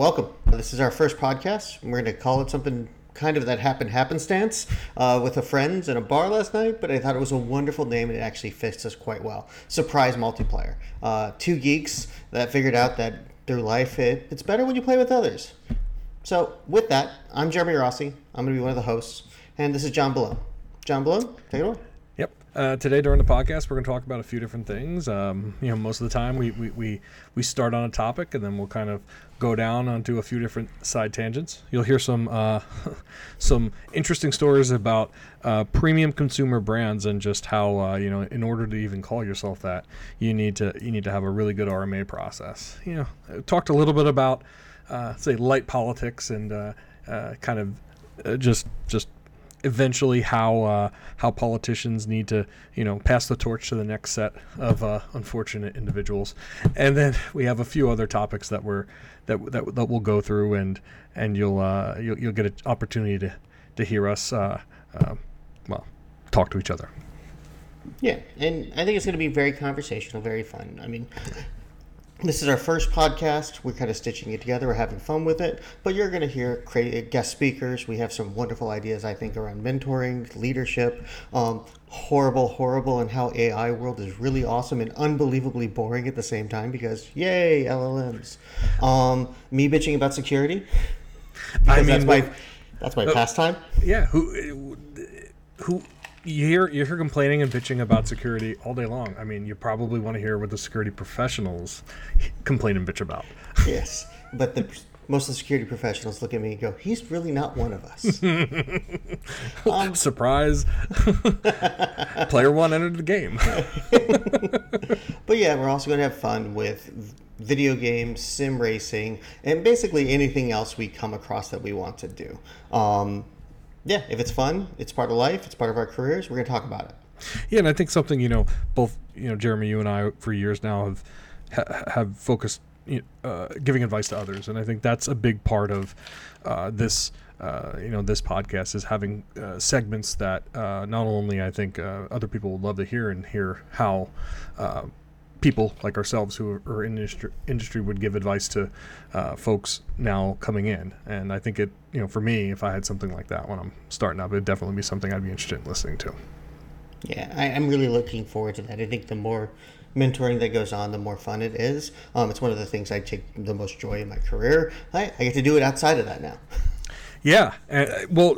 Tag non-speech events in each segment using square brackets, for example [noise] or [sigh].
welcome. This is our first podcast. We're going to call it something kind of that happened happenstance uh, with a friends in a bar last night, but I thought it was a wonderful name and it actually fits us quite well. Surprise multiplayer. Uh, two geeks that figured out that their life it, it's better when you play with others. So with that, I'm Jeremy Rossi. I'm going to be one of the hosts, and this is John Bellone. John Bellone, take it away. Yep. Uh, today during the podcast, we're going to talk about a few different things. Um, you know, most of the time we, we, we, we start on a topic and then we'll kind of go down onto a few different side tangents. You'll hear some uh, [laughs] some interesting stories about uh, premium consumer brands and just how uh, you know in order to even call yourself that, you need to you need to have a really good RMA process. You know, I talked a little bit about uh, say light politics and uh, uh, kind of just just eventually how uh, how politicians need to you know pass the torch to the next set of uh, unfortunate individuals, and then we have a few other topics that we're that that, that we'll go through and and you'll uh, you'll, you'll get an opportunity to to hear us uh, uh, well talk to each other. Yeah, and I think it's going to be very conversational, very fun. I mean, this is our first podcast. We're kind of stitching it together. We're having fun with it. But you're going to hear guest speakers. We have some wonderful ideas, I think, around mentoring, leadership, um, horrible, horrible, and how AI world is really awesome and unbelievably boring at the same time because, yay, LLMs. Um, me bitching about security. I mean, that's my, that's my uh, pastime. Yeah. Who, who, you hear you hear complaining and bitching about security all day long. I mean, you probably want to hear what the security professionals complain and bitch about. [laughs] Yes, but the most of the security professionals look at me and go, "He's really not one of us." [laughs] um, Surprise! [laughs] Player one entered the game. but yeah, we're also going to have fun with video games, sim racing, and basically anything else we come across that we want to do. Um, yeah, if it's fun, it's part of life, it's part of our careers, we're going to talk about it. Yeah, and I think something you know, both you know, Jeremy, you and I, for years now have ha- have focused uh, giving advice to others, and I think that's a big part of uh, this. Uh, you know, this podcast is having uh, segments that uh, not only I think uh, other people would love to hear and hear how people like ourselves who are in industry, industry would give advice to uh, folks now coming in. And I think it, you know, for me, if I had something like that when I'm starting up, it'd definitely be something I'd be interested in listening to. Yeah, I, am really looking forward to that. I think the more mentoring that goes on, the more fun it is. Um, it's one of the things I take the most joy in my career. I, I get to do it outside of that now. Yeah, uh, well,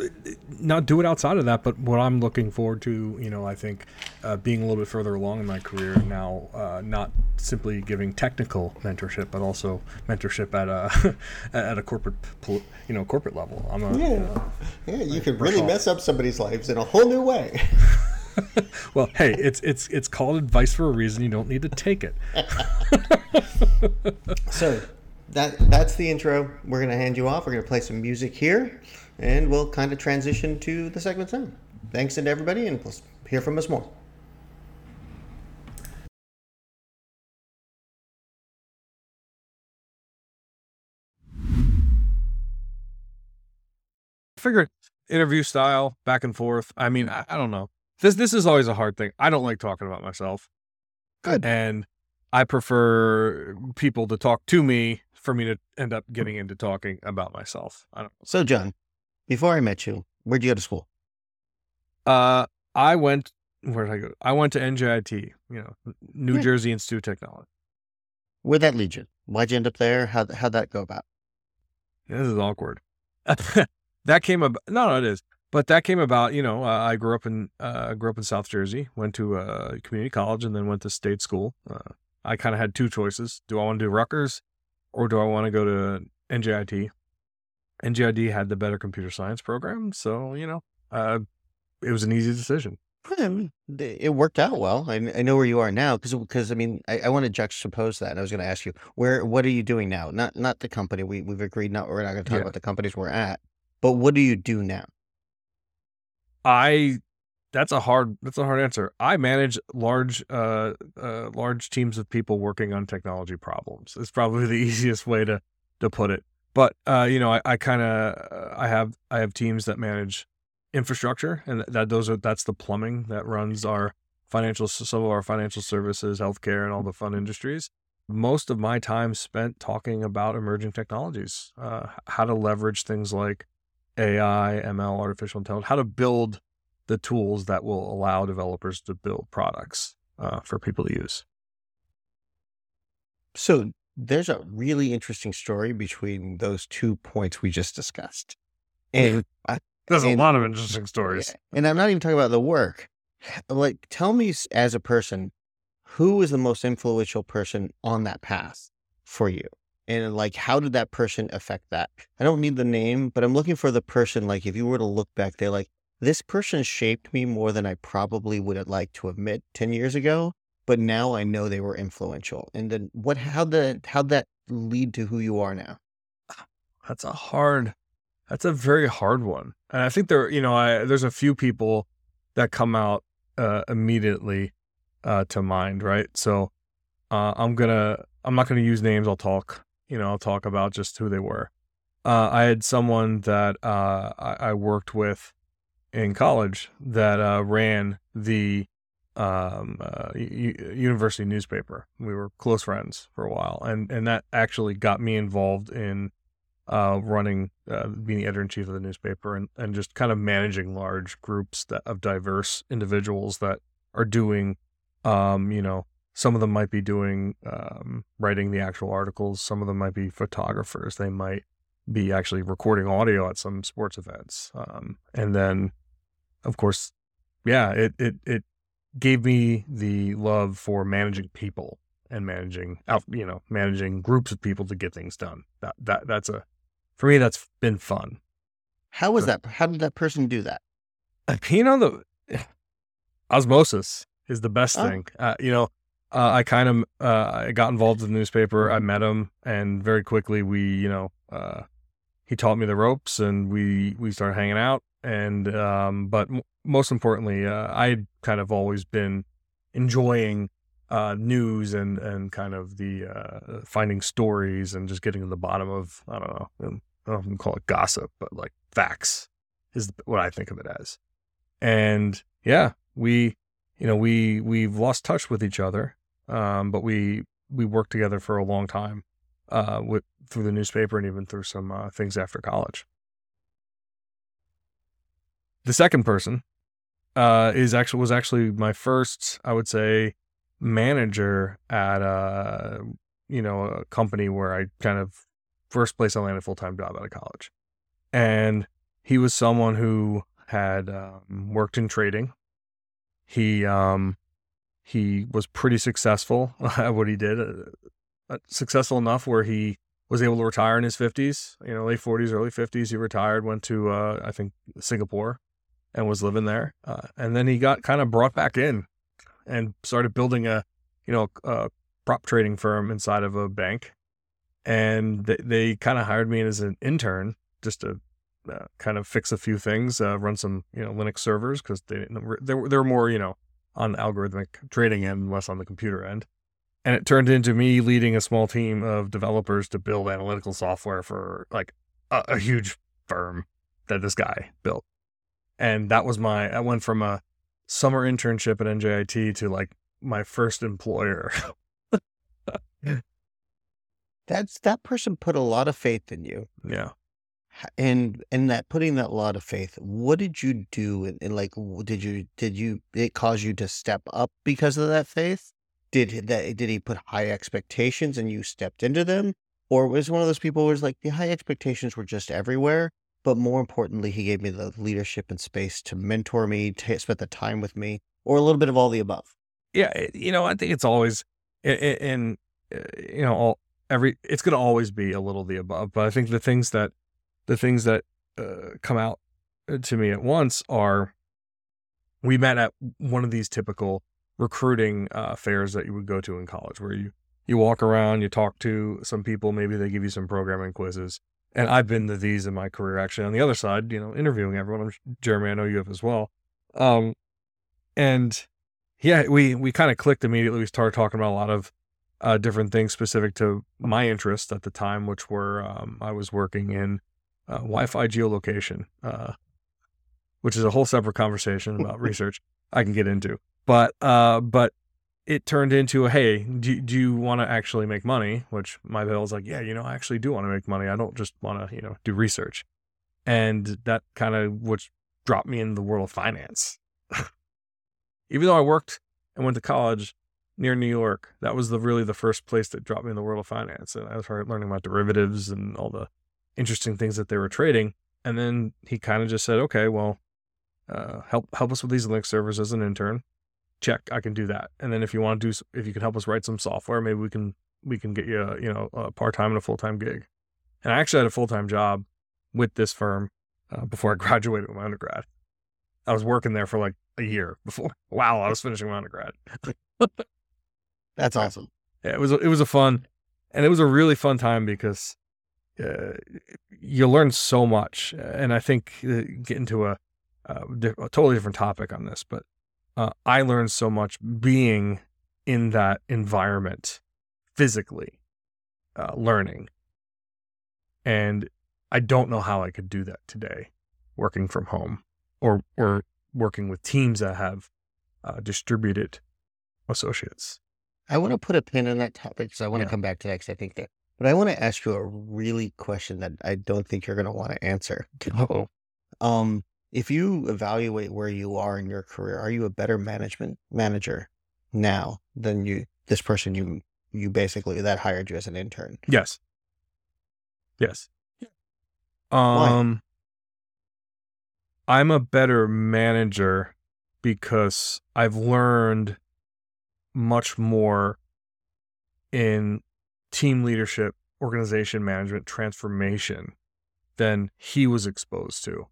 not do it outside of that, but what I'm looking forward to, you know, I think uh, being a little bit further along in my career now, uh, not simply giving technical mentorship, but also mentorship at a [laughs] at a corporate, you know, corporate level. I'm a, yeah, yeah, you can really mess up somebody's lives in a whole new way. [laughs] well, hey, it's it's it's called advice for a reason. You don't need to take it. [laughs] so that that's the intro. We're gonna hand you off. We're gonna play some music here, and we'll kind of transition to the segment now. Thanks to everybody, and we'll hear from us more. Figured interview style, back and forth. I mean, I, I don't know. This this is always a hard thing. I don't like talking about myself. Good. And I prefer people to talk to me for me to end up getting into talking about myself. I don't know. So, John, before I met you, where'd you go to school? Uh, I went. Where did I go? I went to NJIT. You know, New yeah. Jersey Institute of Technology. Where'd that lead you? Why'd you end up there? How how'd that go about? Yeah, this is awkward. [laughs] that came about. No, no, it is. But that came about. You know, uh, I grew up in uh, grew up in South Jersey. Went to a community college and then went to state school. Uh, I kind of had two choices. Do I want to do Rutgers or do I want to go to NJIT? NJIT had the better computer science program, so you know, uh, it was an easy decision. It worked out well. I, I know where you are now because because I mean I, I want to juxtapose that. And I was going to ask you where what are you doing now? Not not the company. We we've agreed not we're not going to talk yeah. about the companies we're at, but what do you do now? I that's a hard that's a hard answer. I manage large uh, uh, large teams of people working on technology problems. It's probably [laughs] the easiest way to to put it. But uh, you know, I, I kind of I have I have teams that manage infrastructure, and that those are that's the plumbing that runs our financial some of our financial services, healthcare, and all the fun industries. most of my time spent talking about emerging technologies, uh, how to leverage things like AI, ML, artificial intelligence, how to build the tools that will allow developers to build products uh, for people to use. So there's a really interesting story between those two points we just discussed. And I, There's a lot of interesting stories. and I'm not even talking about the work. Like, tell me as a person, who was the most influential person on that path for you? And like, how did that person affect that? I don't need the name, but I'm looking for the person. Like, if you were to look back there, like, this person shaped me more than I probably would have liked to admit 10 years ago. But now I know they were influential. And then what, how the, how'd that lead to who you are now? That's a hard. That's a very hard one, and I think there, you know, I there's a few people that come out uh, immediately uh, to mind, right? So uh, I'm gonna, I'm not gonna use names. I'll talk, you know, I'll talk about just who they were. Uh, I had someone that uh, I, I worked with in college that uh, ran the um, uh, u- university newspaper. We were close friends for a while, and and that actually got me involved in uh, running, uh, being the editor in chief of the newspaper, and, and just kind of managing large groups that, of diverse individuals that are doing, um, you know, some of them might be doing um, writing the actual articles. Some of them might be photographers. They might be actually recording audio at some sports events. Um, and then, of course, yeah, it it it gave me the love for managing people and managing out, you know, managing groups of people to get things done. That that that's a for me that's been fun. How was that? How did that person do that? Uh, you know the [sighs] osmosis is the best Oh. thing. Uh, you know, uh, I kind of uh, I got involved with the newspaper. I met him, and very quickly we, you know, uh, he taught me the ropes, and we we started hanging out. And um, but m- most importantly, uh, I kind of always been enjoying uh, news and and kind of the uh, finding stories and just getting to the bottom of I don't know, um, I don't know if call it gossip, but like facts is what I think of it as. And yeah, we, you know, we we've lost touch with each other, um, but we we worked together for a long time, uh, with through the newspaper and even through some uh, things after college. The second person uh, is actually was actually my first, I would say, manager at a you know a company where I kind of first place I landed a full time job out of college, and he was someone who had um, worked in trading. He um, he was pretty successful [laughs] at what he did, uh, uh, successful enough where he was able to retire in his fifties, you know, late forties, early fifties. He retired, went to uh, I think Singapore, and was living there. Uh, and then he got kind of brought back in and started building a, you know, a prop trading firm inside of a bank. And they, they kind of hired me as an intern just to uh, kind of fix a few things, uh, run some, you know, Linux servers because they didn't, they were, they were more, you know, on algorithmic trading end, less on the computer end. And it turned into me leading a small team of developers to build analytical software for like a, a huge firm that this guy built and that was my I went from a summer internship at NJIT to like my first employer. [laughs] That's that person put a lot of faith in you. yeah. And and that putting that lot of faith, what did you do? And, and like, did you did you it cause you to step up because of that faith? Did that did he put high expectations and you stepped into them, or was one of those people who was like the high expectations were just everywhere? But more importantly, he gave me the leadership and space to mentor me, to spend the time with me, or a little bit of all the above. Yeah, you know, I think it's always in, in uh, you know, all every it's going to always be a little the above, but I think the things that the things that uh, come out uh, to me at once are we met at one of these typical recruiting uh, fairs that you would go to in college where you you walk around, you talk to some people, maybe they give you some programming quizzes. And I've been to these in my career actually on the other side, you know, interviewing everyone. I'm, Jeremy, I know you have as well. Um, and yeah, we we kind of clicked immediately. We started talking about a lot of uh, different things specific to my interest at the time, which were um, I was working in uh, Wi-Fi geolocation, uh, which is a whole separate conversation about [laughs] research I can get into. But uh, but it turned into a hey, do, do you want to actually make money? Which my bill was like, yeah, you know, I actually do want to make money. I don't just want to, you know, do research. And that kind of which dropped me in the world of finance. [laughs] Even though I worked and went to college near New York, that was the really the first place that dropped me in the world of finance. And I started learning about derivatives and all the interesting things that they were trading. And then he kind of just said, okay, well, uh, help help us with these Linux servers as an intern. Check i can do that. And then if you want to do if you can help us write some software maybe we can we can get you a, you know a part-time and a full-time gig. And i actually had a full-time job with this firm uh, before i [laughs] graduated with my undergrad. I was working there for like a year before [laughs] wow i was finishing my undergrad. That's [laughs] awesome. Yeah it was it was a fun and it was a really fun time because uh, you learn so much and i think uh, get into a, a, a totally different topic on this but uh, I learned so much being in that environment physically, uh, learning. And I don't know how I could do that today, working from home or or working with teams that have uh, distributed associates. I want to put a pin on that topic because I want to come back to that because I think that. But I want to ask you a really question that I don't think you're going to want to answer. Oh, um, if you evaluate where you are in your career, are you a better management manager now than you this person you you basically that hired you as an intern? Yes. Yes. Um Why? I'm a better manager because I've learned much more in team leadership, organization management, transformation than he was exposed to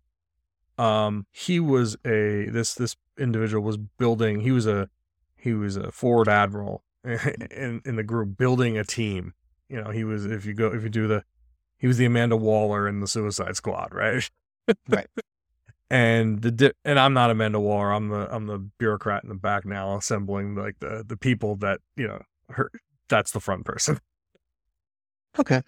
um, he was a this this individual was building. He was a he was a forward admiral [laughs] in in the group building a team. You know, he was if you go if you do the he was the Amanda Waller in the Suicide Squad, right? right. [laughs] and the and I'm not Amanda Waller. I'm the I'm the bureaucrat in the back now, assembling like the the people that you know her. That's the front person. Okay.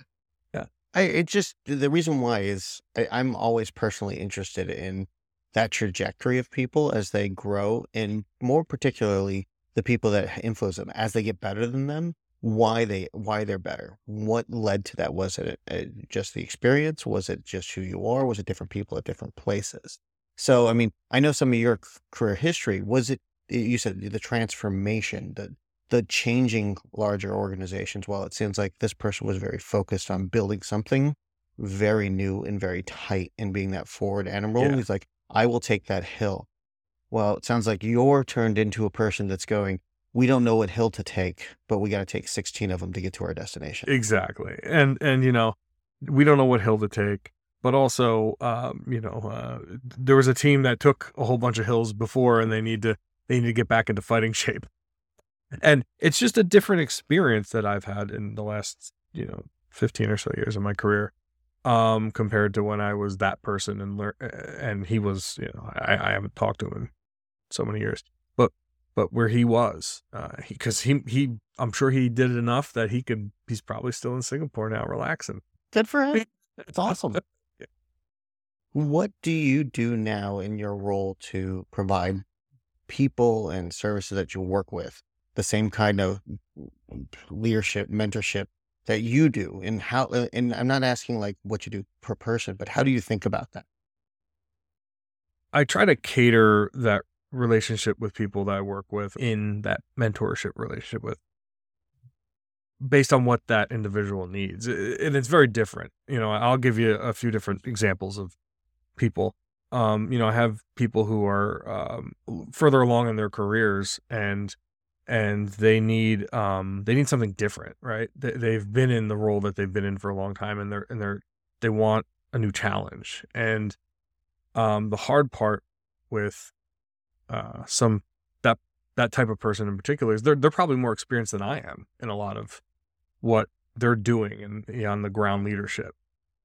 Yeah. I it just the reason why is I, I'm always personally interested in that trajectory of people as they grow, and more particularly the people that influence them as they get better than them. Why they why they're better? What led to that? Was it uh, just the experience? Was it just who you are? Was it different people at different places? So I mean, I know some of your career history. Was it you said the transformation, the the changing larger organizations, while it seems like this person was very focused on building something very new and very tight and being that forward animal, yeah. he's like, I will take that hill. Well, it sounds like you're turned into a person that's going, we don't know what hill to take, but we got to take 16 of them to get to our destination. Exactly. And, and, you know, we don't know what hill to take, but also, um, you know, uh, there was a team that took a whole bunch of hills before and they need to, they need to get back into fighting [laughs] shape and it's just a different experience that I've had in the last, you know, 15 or so years of my career um compared to when I was that person and learn and he was, you know, I, I haven't talked to him in so many years. But but where he was, uh because he, he he I'm sure he did enough that he could he's probably still in Singapore now relaxing. Good for him. It's awesome. [laughs] What do you do now in your role to provide people and services that you work with the same kind of leadership, mentorship that you do and how uh, and I'm not asking like what you do per person, but how do you think about that? I try to cater that relationship with people that I work with in that mentorship relationship with based on what that individual needs. And it's very different. You know, I'll give you a few different examples of people. Um, you know, I have people who are um, further along in their careers and and they need um they need something different right? They, they've been in the role that they've been in for a long time and they're and they're they want a new challenge. And um the hard part with uh some that that type of person in particular is they're they're probably more experienced than I am in a lot of what they're doing and you know, on the ground leadership.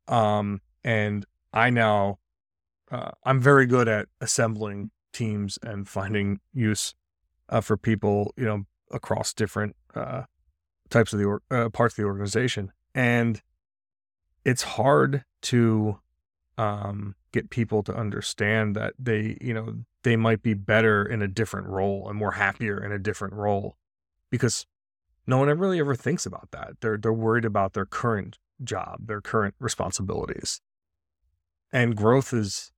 Um and I now uh, I'm very good at assembling teams and finding use uh, for people, you know, across different uh, types of the or, uh, parts of the organization, and it's hard to um, get people to understand that they, you know, they might be better in a different role and more happier in a different role because no one really ever thinks about that. They're they're worried about their current job, their current responsibilities. And growth is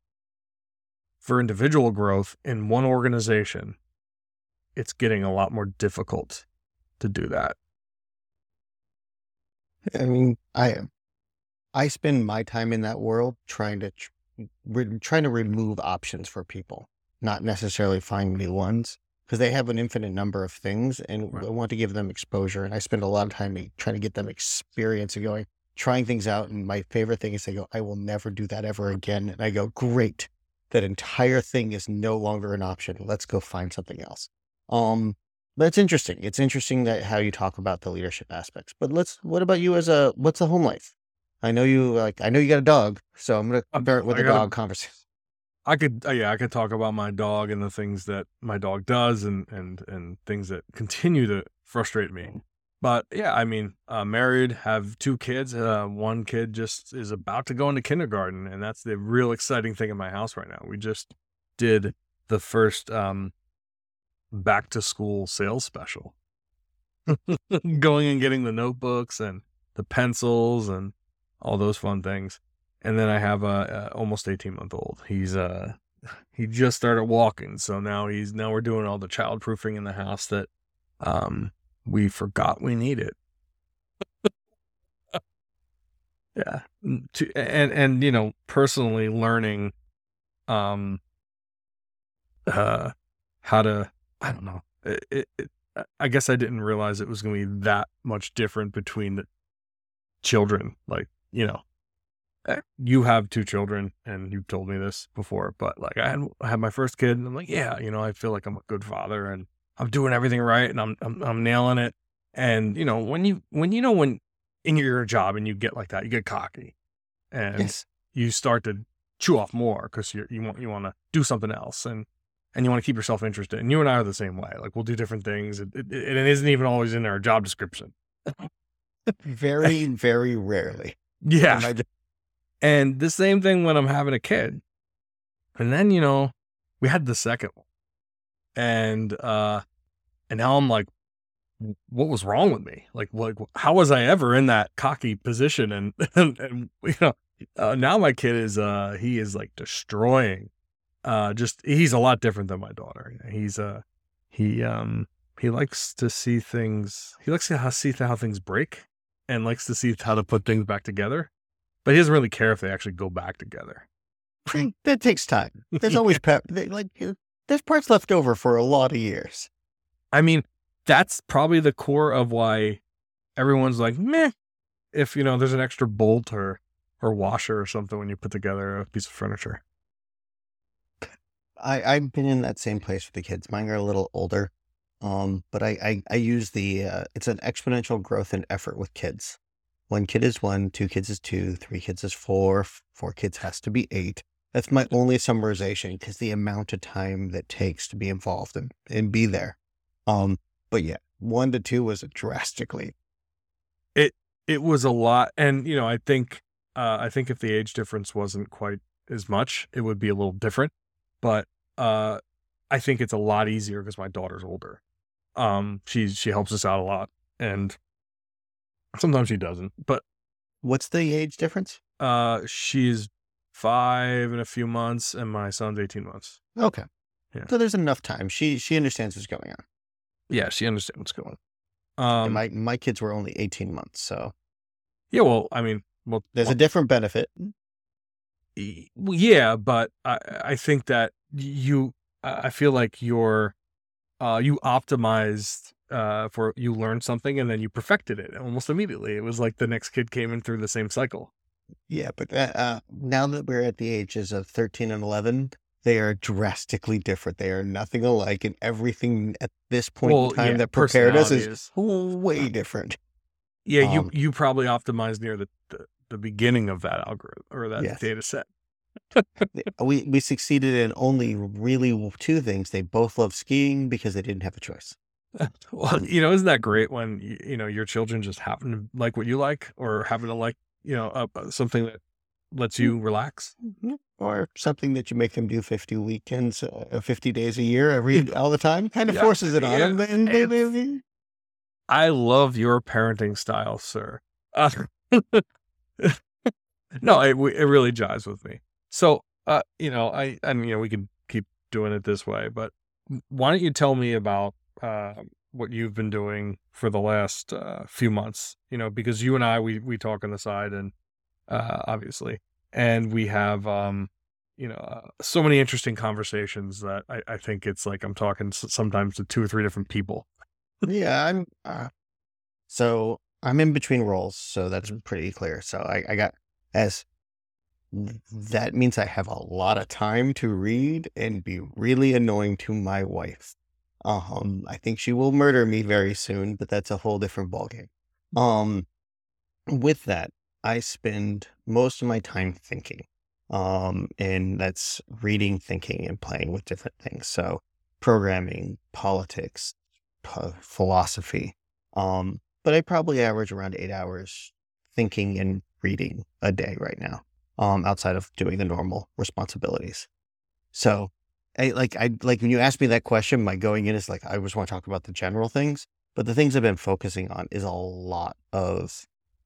for individual growth in one organization, it's getting a lot more difficult to do that. I mean, I I spend my time in that world trying to re- trying to remove options for people, not necessarily find new ones because they have an infinite number of things, and Right. I want to give them exposure. And I spend a lot of time trying to get them experience and going, trying things out. And my favorite thing is they go, "I will never do that ever again." And I go, "Great, that entire thing is no longer an option. Let's go find something else." Um, but it's interesting. It's interesting that how you talk about the leadership aspects. But let's. What about you as a? What's the home life? I know you like. I know you got a dog, so I'm gonna it with I a got a- dog conversation. I could, uh, yeah, I could talk about my dog and the things that my dog does, and and and things that continue to frustrate me. But yeah, I mean, uh, married, have two kids. Uh, one kid just is about to go into kindergarten, and that's the real exciting thing in my house right now. We just did the first um, back to school sales special, [laughs] going and getting the notebooks and the pencils and all those fun things. And then I have a, a almost 18 month old. He's uh [sighs] he just started walking, so now he's now we're doing all the child proofing in the house that um we forgot we needed. [laughs] yeah, to, and and you know personally learning um uh how to I don't know it, it, it I guess I didn't realize it was going to be that much different between the children like you know eh, you have two children and you've told me this before but like I had, I had my first kid and I'm like yeah you know I feel like I'm a good father and I'm doing everything right and I'm I'm, I'm nailing it and you know when you when you know when in your job and you get like that you get cocky and Yes. you start to chew off more because you you want you want to do something else and and you want to keep yourself interested and you and I are the same way like we'll do different things it, it, it isn't even always in our job description [laughs] Very, very rarely. [laughs] yeah Am just- And the same thing when I'm having a kid. And then, you know, we had the second one. And uh and now I'm like what was wrong with me? Like like how was I ever in that cocky position and [laughs] and, and you know, uh, now my kid is uh he is like destroying uh just he's a lot different than my daughter. He's uh he um he likes to see things he likes to how, see how things break and likes to see how to put things back together but he doesn't really care if they actually go back together. that takes time. There's always [laughs] Like there's parts left over for a lot of years. I mean, that's probably the core of why everyone's like, meh, if you know there's an extra bolt or or washer or something when you put together a piece of furniture. I I've been in that same place with the kids. Mine are a little older, um, but I I, I use the uh, it's an exponential growth in effort with kids. One kid is one, two kids is two, three kids is four, four kids has to be eight. That's my only summarization because the amount of time that takes to be involved and, and be there. Um, but yeah, one to two was drastically. It was a lot, and you know, I think uh, I think if the age difference wasn't quite as much, it would be a little different. But uh, I think it's a lot easier because my daughter's older. Um, she she helps us out a lot, and sometimes she doesn't, but What's the age difference? Uh, she's five in a few months, and my son's eighteen months. Okay. Yeah. So there's enough time. She she understands what's going on. Yeah, she understands what's going on. And Um, my my kids were only 18 months, so yeah, well, I mean, well, there's a different benefit. Yeah, but I I think that you, I feel like you're, uh, you optimized. Uh, for you learned something and then you perfected it almost immediately. It was like the next kid came in through the same cycle. Yeah, but uh, uh, now that we're at the ages of 13 and 11, they are drastically different. They are nothing alike, and everything at this point Well, in time yeah, that prepared us is way different. Yeah, you Um, you probably optimized near the, the the beginning of that algorithm or that Yes. data set. we we succeeded in only really two things. They both love skiing because they didn't have a choice. [laughs] Well, you know, isn't that great when you, know your children just happen to like what you like, or happen to like you know uh, uh, something that lets you relax? Or something that you make them do 50 weekends, uh, 50 days a year, every all the time, kind of forces it on Yeah, them. Then they, they, they- I love your parenting style, sir. Uh, [laughs] [laughs] [laughs] no, it, it really jives with me. So, uh, you know, I, and, you know, we could keep doing it this way, but why don't you tell me about, uh, what you've been doing for the last, uh, few months, you know, because you and I, we, we talk on the side and, uh, obviously, and we have, um, you know, uh, so many interesting conversations that I, I think it's like I'm talking sometimes to two or three different people. yeah, I'm. Uh, so I'm in between roles, so that's Mm-hmm. pretty clear. So I, I got as that means I have a lot of time to read and be really annoying to my wife. Um, I think she will murder me very soon, but that's a whole different ballgame. Um, with that, I spend most of my time thinking. Um, and that's reading, thinking, and playing with different things. So programming, politics, p- philosophy. Um, but I probably average around eight hours thinking and reading a day right now. Um, outside of doing the normal responsibilities. So, I like I like when you ask me that question, my going in is like I just want to talk about the general things, but the things I've been focusing on is a lot of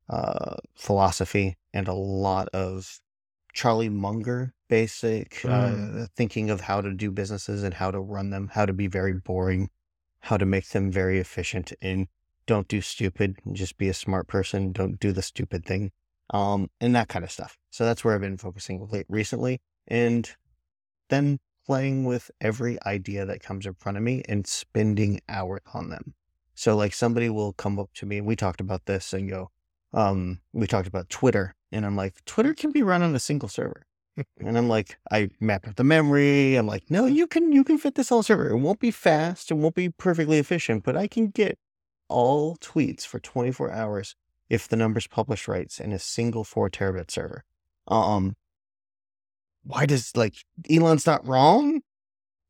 uh, philosophy and a lot of Charlie Munger basic uh, thinking of how to do businesses and how to run them, how to be very boring, how to make them very efficient, and don't do stupid. Just be a smart person. Don't do the stupid thing, um, and that kind of stuff. So that's where I've been focusing late recently, and then playing with every idea that comes in front of me and spending hours on them. So like somebody will come up to me and we talked about this and go, um, we talked about Twitter and I'm like, Twitter can be run on a single server. [laughs] and I'm like, I mapped out the memory. I'm like, no, you can you can fit this on a server. It won't be fast, it won't be perfectly efficient, but I can get all tweets for 24 hours if the numbers published right in a single four terabit server. Um why does like Elon's not wrong?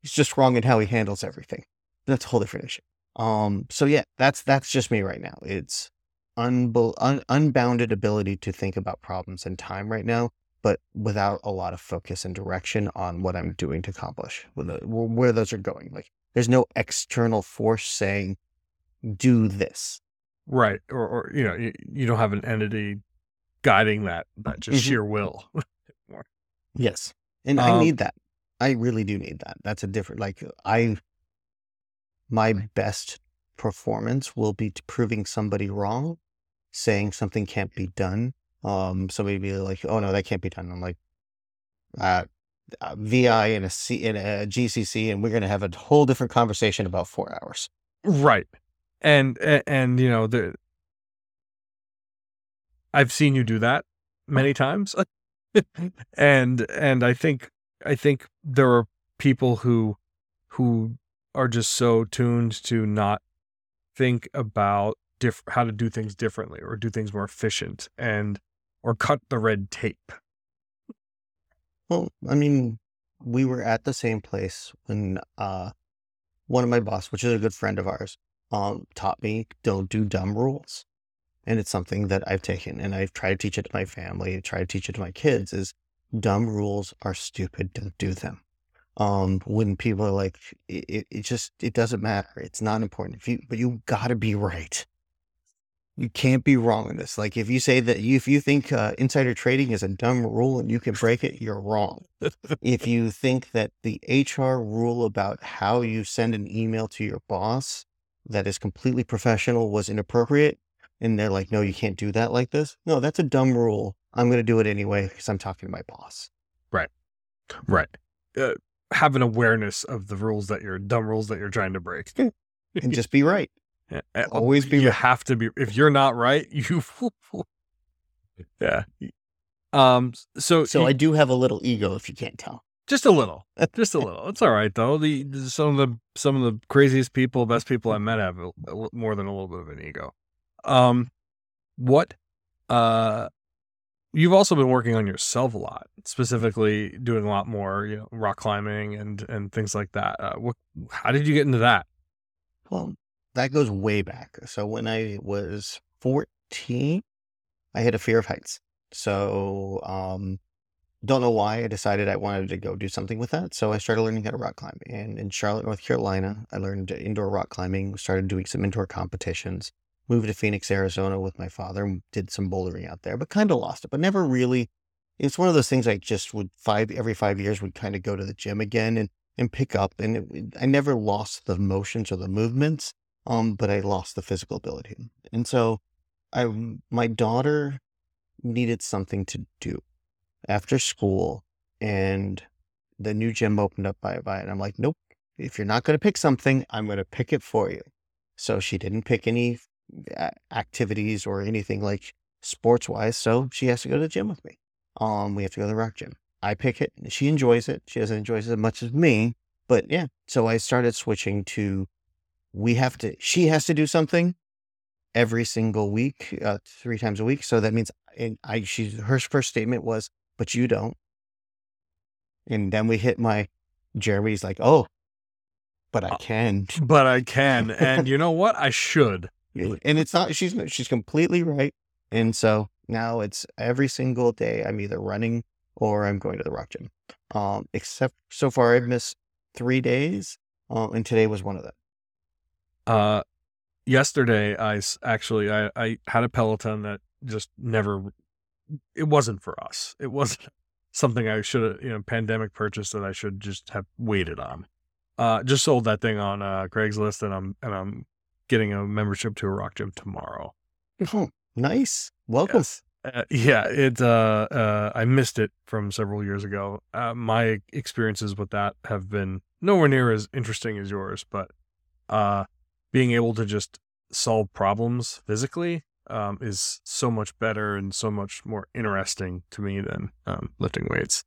He's just wrong in how he handles everything. That's a whole different issue. Um, so yeah, that's that's just me right now. It's unbo- un- unbounded ability to think about problems in time right now, but without a lot of focus and direction on what I'm doing to accomplish with the, where those are going. Like, there's no external force saying, "Do this." Right. Or, or you know, you, you don't have an entity guiding that, that just Mhm. sheer will. [laughs] Yes, and I Um, need that. I really do need that. That's a different. Like I, my best performance will be to proving somebody wrong, saying something can't be done. Um, somebody be like, "Oh no, that can't be done." I'm like, uh, uh, VI in a C in a GCC, and we're gonna have a whole different conversation about four hours. right. And, and, you know, the, I've seen you do that many times. [laughs] and, and I think, I think there are people who, who are just so tuned to not think about diff- how to do things differently or do things more efficient and, or cut the red tape. Well, I mean, we were at the same place when uh one of my boss, which is a good friend of ours, um, taught me don't do dumb rules. And it's something that I've taken and I've tried to teach it to my family, try to teach it to my kids is dumb rules are stupid, don't do them. Um, when people are like, it, it, just it doesn't matter. It's not important. If you but you gotta be right. You can't be wrong in this. Like if you say that you if you think uh, insider trading is a dumb rule and you can break it, you're wrong. if you think that the HR rule about how you send an email to your boss that is completely professional was inappropriate, and they're like, no, you can't do that like this. No, that's a dumb rule. I'm going to do it anyway because I'm talking to my boss. Right. Uh, have an awareness of the rules that you're dumb rules that you're trying to break. And just be right. Yeah, uh, Always be you right. have to be if you're not right, you [laughs] Yeah. Um so So you- I do have a little ego if you can't tell. Just a little. [laughs] Just a little. It's all right though. The, some of the some of the craziest people, best people I met have a, a more than a little bit of an ego. Um what uh you've also been working on yourself a lot, specifically doing a lot more, you know, rock climbing and and things like that. Uh, what how did you get into that? Well, that goes way back. So when I was 14, I had a fear of heights. So, um, don't know why I decided I wanted to go do something with that. So I started learning how to rock climb. And in Charlotte, North Carolina, I learned indoor rock climbing, started doing some indoor competitions. moved to Phoenix, Arizona with my father and did some bouldering out there, but kind of lost it, but never really. It's one of those things I just would five every five years would kind of go to the gym again and and pick up, and it, I never lost the motions or the movements, um, but I lost the physical ability, and so I my daughter needed something to do after school, and the new gym opened up by by, and I'm like, nope. If you're not going to pick something, I'm going to pick it for you. So she didn't pick any activities or anything like sports wise. So she has to go to the gym with me. Um, we have to go to the rock gym. I pick it. She enjoys it. She doesn't enjoy it as much as me, but yeah. So I started switching to we have to, she has to do something every single week, uh, three times a week. So that means and I, she, her first statement was, but you don't. And then we hit my, Jeremy's like, oh, but I uh, can. [laughs] But I can. And you know what? I should. And it's not, she's, she's completely right. And so now it's every single day I'm either running or I'm going to the rock gym. Um, except so far I've missed three days. Um, and today was one of them. Uh, yesterday I actually, I, I had a Peloton that just never, it wasn't for us. It wasn't [laughs] something I should have, you know, pandemic purchase that I should just have waited on. Uh, just sold that thing on uh, Craigslist, and I'm and I'm getting a membership to a rock gym tomorrow. Oh, nice. Welcome. Yes. Uh, yeah, it. Uh, uh, I missed it from several years ago. Uh, my experiences with that have been nowhere near as interesting as yours, but uh, being able to just solve problems physically um, is so much better and so much more interesting to me than um, lifting weights.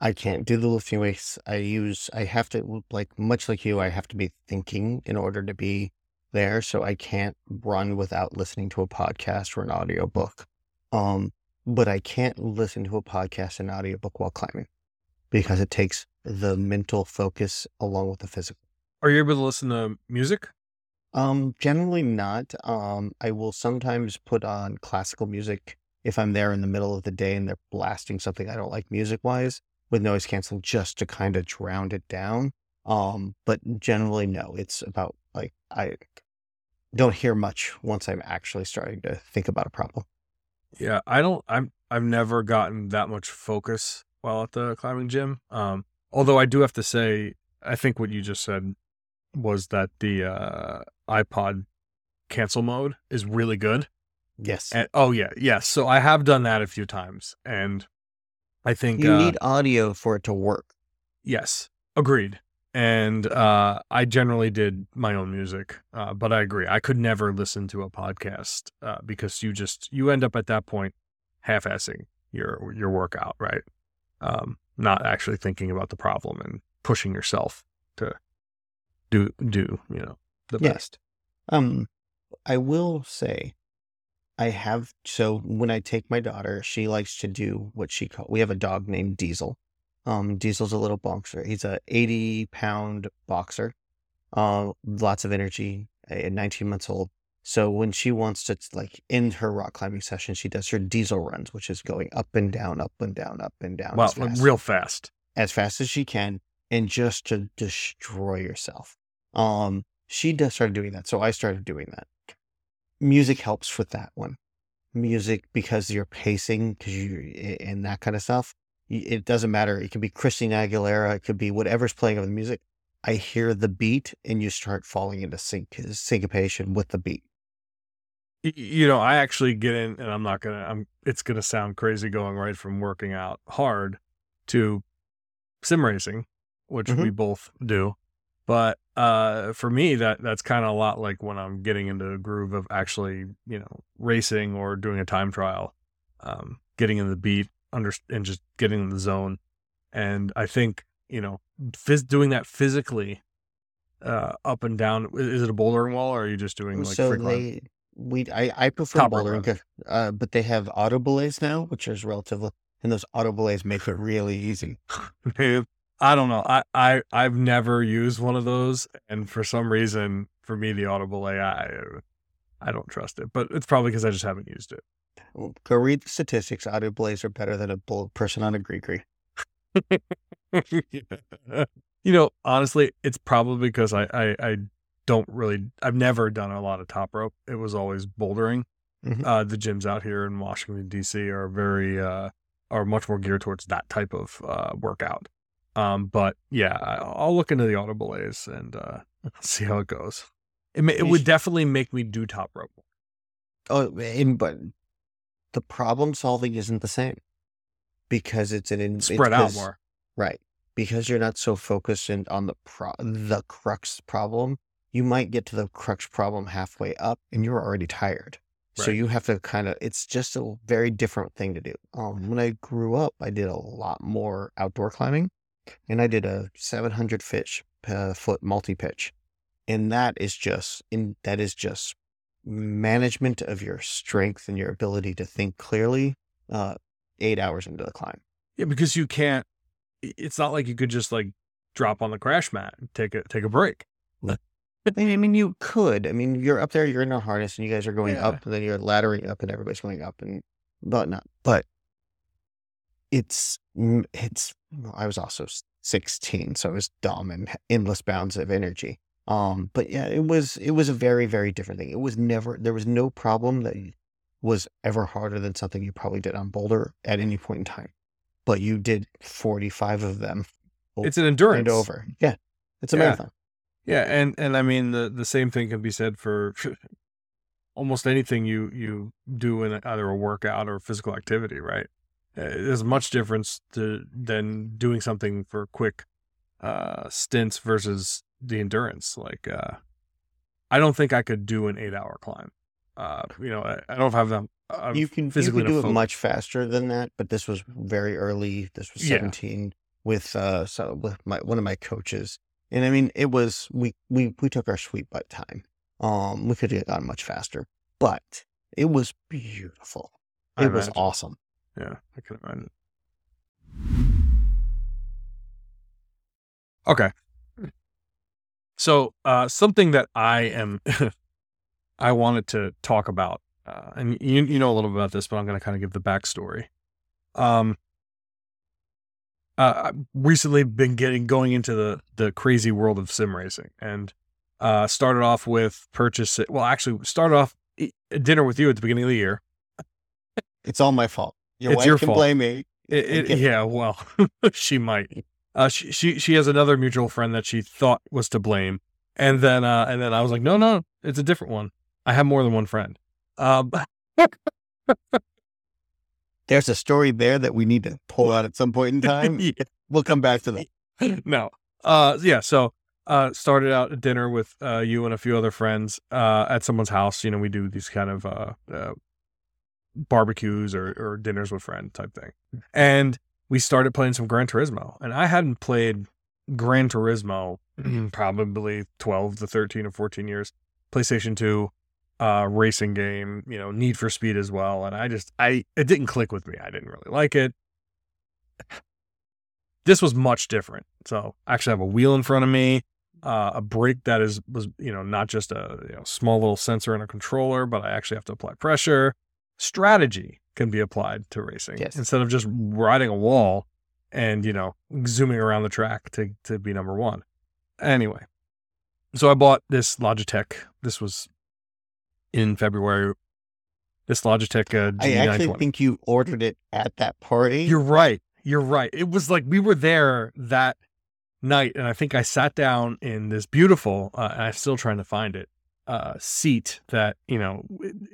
I can't do the lifting weights. I use, I have to, like, much like you, I have to be thinking in order to be there. So I can't run without listening to a podcast or an audiobook. Um, but I can't listen to a podcast and audiobook while climbing because it takes the mental focus along with the physical. Are you able to listen to music? Um, generally not. Um, I will sometimes put on classical music if I'm there in the middle of the day and they're blasting something I don't like music wise with noise canceling just to kind of drown it down. Um, but generally no, it's about like I don't hear much once I'm actually starting to think about a problem. Yeah, I don't I'm I've never gotten that much focus while at the climbing gym. Um, although I do have to say I think what you just said was that the uh, iPod cancel mode is really good. Yes. And, oh yeah, yes. So I have done that a few times, and I think you uh, need audio for it to work. Yes, agreed. And uh, I generally did my own music, uh, but I agree. I could never listen to a podcast uh, because you just you end up at that point half-assing your your workout, right? Um, not actually thinking about the problem and pushing yourself to do do you know the yeah. best. Um, I will say I have so when I take my daughter, she likes to do what she call. We have a dog named Diesel. Um, Diesel's a little boxer. He's a 80 pound boxer. Uh, lots of energy. At 19 months old. So when she wants to like end her rock climbing session, she does her diesel runs, which is going up and down, up and down, up and down. Wow, like real fast. As fast as she can, and just to destroy yourself. Um, she does started doing that, so I started doing that music helps with that one. Music because you're pacing because you and that kind of stuff. It doesn't matter. It could be Christina Aguilera. It could be whatever's playing of the music. I hear the beat and you start falling into sync syncopation with the beat. You know, I actually get in, and I'm not gonna. I'm. It's gonna sound crazy going right from working out hard to sim racing, which mm-hmm. we both do. But uh, for me, that that's kind of a lot like when I'm getting into a groove of actually, you know, racing or doing a time trial, um, getting in the beat, under and just getting in the zone. And I think you know, phys- doing that physically, uh, up and down. Is it a bouldering wall, or are you just doing like so they? We I I prefer Top bouldering, uh, but they have auto belays now, which is relatively, and those auto belays make it really easy. [laughs] I don't know. I, I I've never used one of those, and for some reason, for me, the auto belay, I don't trust it. But it's probably because I just haven't used it. Go read the statistics. auto belays are better than a person on a Gree. [laughs] You know, honestly, it's probably because I, I I don't really. I've never done a lot of top rope. It was always bouldering. Mhm. Uh, the gyms out here in Washington D.C. are very uh, are much more geared towards that type of uh, workout. Um, but yeah, I'll look into the auto belays and uh, [laughs] see how it goes. It, ma- it would definitely make me do top rope. Oh, and but the problem solving isn't the same because it's an in, it's Spread out more. right? Because you're not so focused in, on the pro, the crux problem. You might get to the crux problem halfway up, and you're already tired. So you have to kind of. It's just a very different thing to do. Um, when I grew up, I did a lot more outdoor climbing, and I did a 700 fish uh, foot multi pitch, and that is just in that is just management of your strength and your ability to think clearly. Uh, eight hours into the climb. Yeah, because you can't. It's not like you could just like drop on the crash mat and take a take a break. I mean, I mean, you could. I mean, you're up there, you're in a harness, and you guys are going Yeah. up, and then you're laddering up, and everybody's going up, and whatnot. But it's it's. I was also 16, so I was dumb and endless bounds of energy. Um, but yeah, it was it was a very very different thing. It was never there was no problem that was ever harder than something you probably did on Boulder at any point in time. But you did 45 of them It's an endurance. and over. Yeah, it's a Yeah. marathon. Yeah, and and I mean the the same thing can be said for [laughs] almost anything you you do in either a workout or physical activity, right? Uh, There's much difference to than doing something for quick uh stints versus the endurance. Like uh I don't think I could do an 8-hour climb. Uh you know, I, I don't have them I'm you can you physically can do it much faster than that, but this was very early. This was Yeah. 17 with uh so with my one of my coaches. And I mean it was we we we took our sweet butt time. Um we could have gone much faster, but it was beautiful. It was awesome. Yeah, I can imagine. Okay. So, uh, something that I am, [laughs] I wanted to talk about, uh, and you you know a little bit about this, but I'm going to kind of give the backstory. Um, uh, I've recently been getting going into the the crazy world of sim racing, and uh, started off with purchase. Well, actually, started off e- dinner with you at the beginning of the year. It's all my fault. Your It's wife your fault. blame me. It, it, yeah, well, [laughs] she might. Uh, she, she she has another mutual friend that she thought was to blame, and then uh, and then I was like, no, no, it's a different one. I have more than one friend. Um, [laughs] There's a story there that we need to pull out at some point in time. [laughs] yeah, We'll come back to that. no, uh, yeah. So uh, started out at dinner with uh, you and a few other friends uh, at someone's house. You know, we do these kind of uh, uh, barbecues or, or dinners with friend type thing, and we started playing some Gran Turismo, and I hadn't played Gran Turismo probably twelve to thirteen or fourteen years. PlayStation Two, uh, racing game, you know, Need for Speed as well, and I just I it didn't click with me. I didn't really like it. This was much different. So I actually have a wheel in front of me, uh, a brake that is was you know not just a you know, small little sensor and a controller, but I actually have to apply pressure. Strategy can be applied to racing Yes. instead of just riding a wall and you know zooming around the track to to be number one. Anyway, so I bought this Logitech. This was in February. This Logitech uh, I actually think you ordered it at that party. You're right. You're right. It was like we were there that night, and I think I sat down in this beautiful. Uh, and I'm still trying to find it. Uh, seat that you know,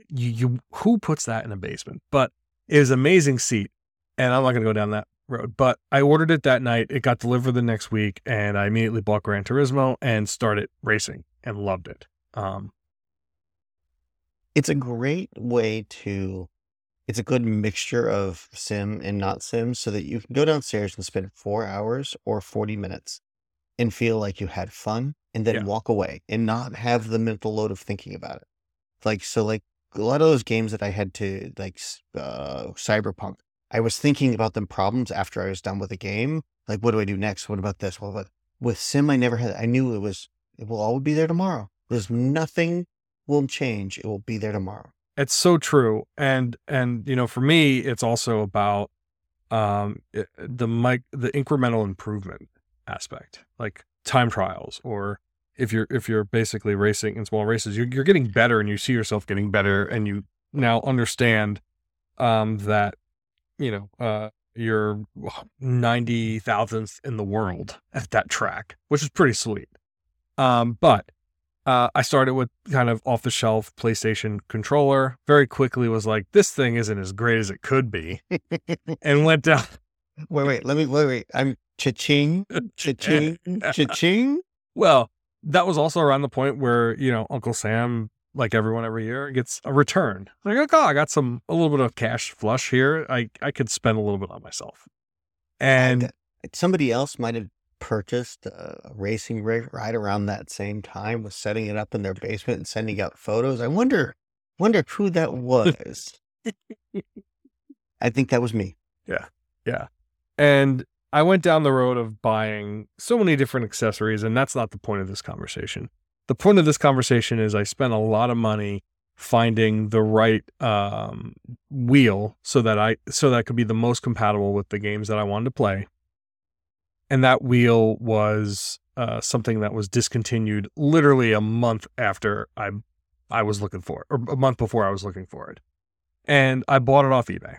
you you who puts that in a basement? But it was amazing seat, and I'm not going to go down that road. But I ordered it that night. It got delivered the next week, and I immediately bought Gran Turismo and started racing and loved it. Um, it's a great way to it's a good mixture of sim and not sim so that you can go downstairs and spend four hours or 40 minutes and feel like you had fun and then Yeah. walk away and not have the mental load of thinking about it. Like so like a lot of those games that i had to like uh cyberpunk i was thinking about them problems after i was done with the game like what do i do next? What about this? What about with sim i never had i knew it was it will all be there tomorrow. There's nothing will change it will be there tomorrow. It's so true and and you know for me it's also about um the mic the incremental improvement aspect like time trials or if you're if you're basically racing in small races, you're you're getting better and you see yourself getting better and you now understand um that you know uh you're 90 thousandth in the world at that track, which is pretty sweet. Um, but uh, I started with kind of off the shelf PlayStation controller. Very quickly was like, this thing isn't as great as it could be, [laughs] and went down. Wait, wait, let me wait, wait. I'm cha-ching, [laughs] cha-ching, [laughs] cha-ching. Well, that was also around the point where you know Uncle Sam, like everyone every year, gets a return. Like, oh, I got some a little bit of cash flush here. I I could spend a little bit on myself, and somebody else might have purchased a racing rig right around that same time, was setting it up in their basement and sending out photos. I wonder, wonder who that [laughs] was. I think that was me. Yeah, yeah, and I went down the road of buying so many different accessories, and that's not the point of this conversation. The point of this conversation is I spent a lot of money finding the right um, wheel so that I so that could be the most compatible with the games that I wanted to play. And that wheel was uh, something that was discontinued literally a month after I I was looking for it, or a month before I was looking for it, and I bought it off eBay,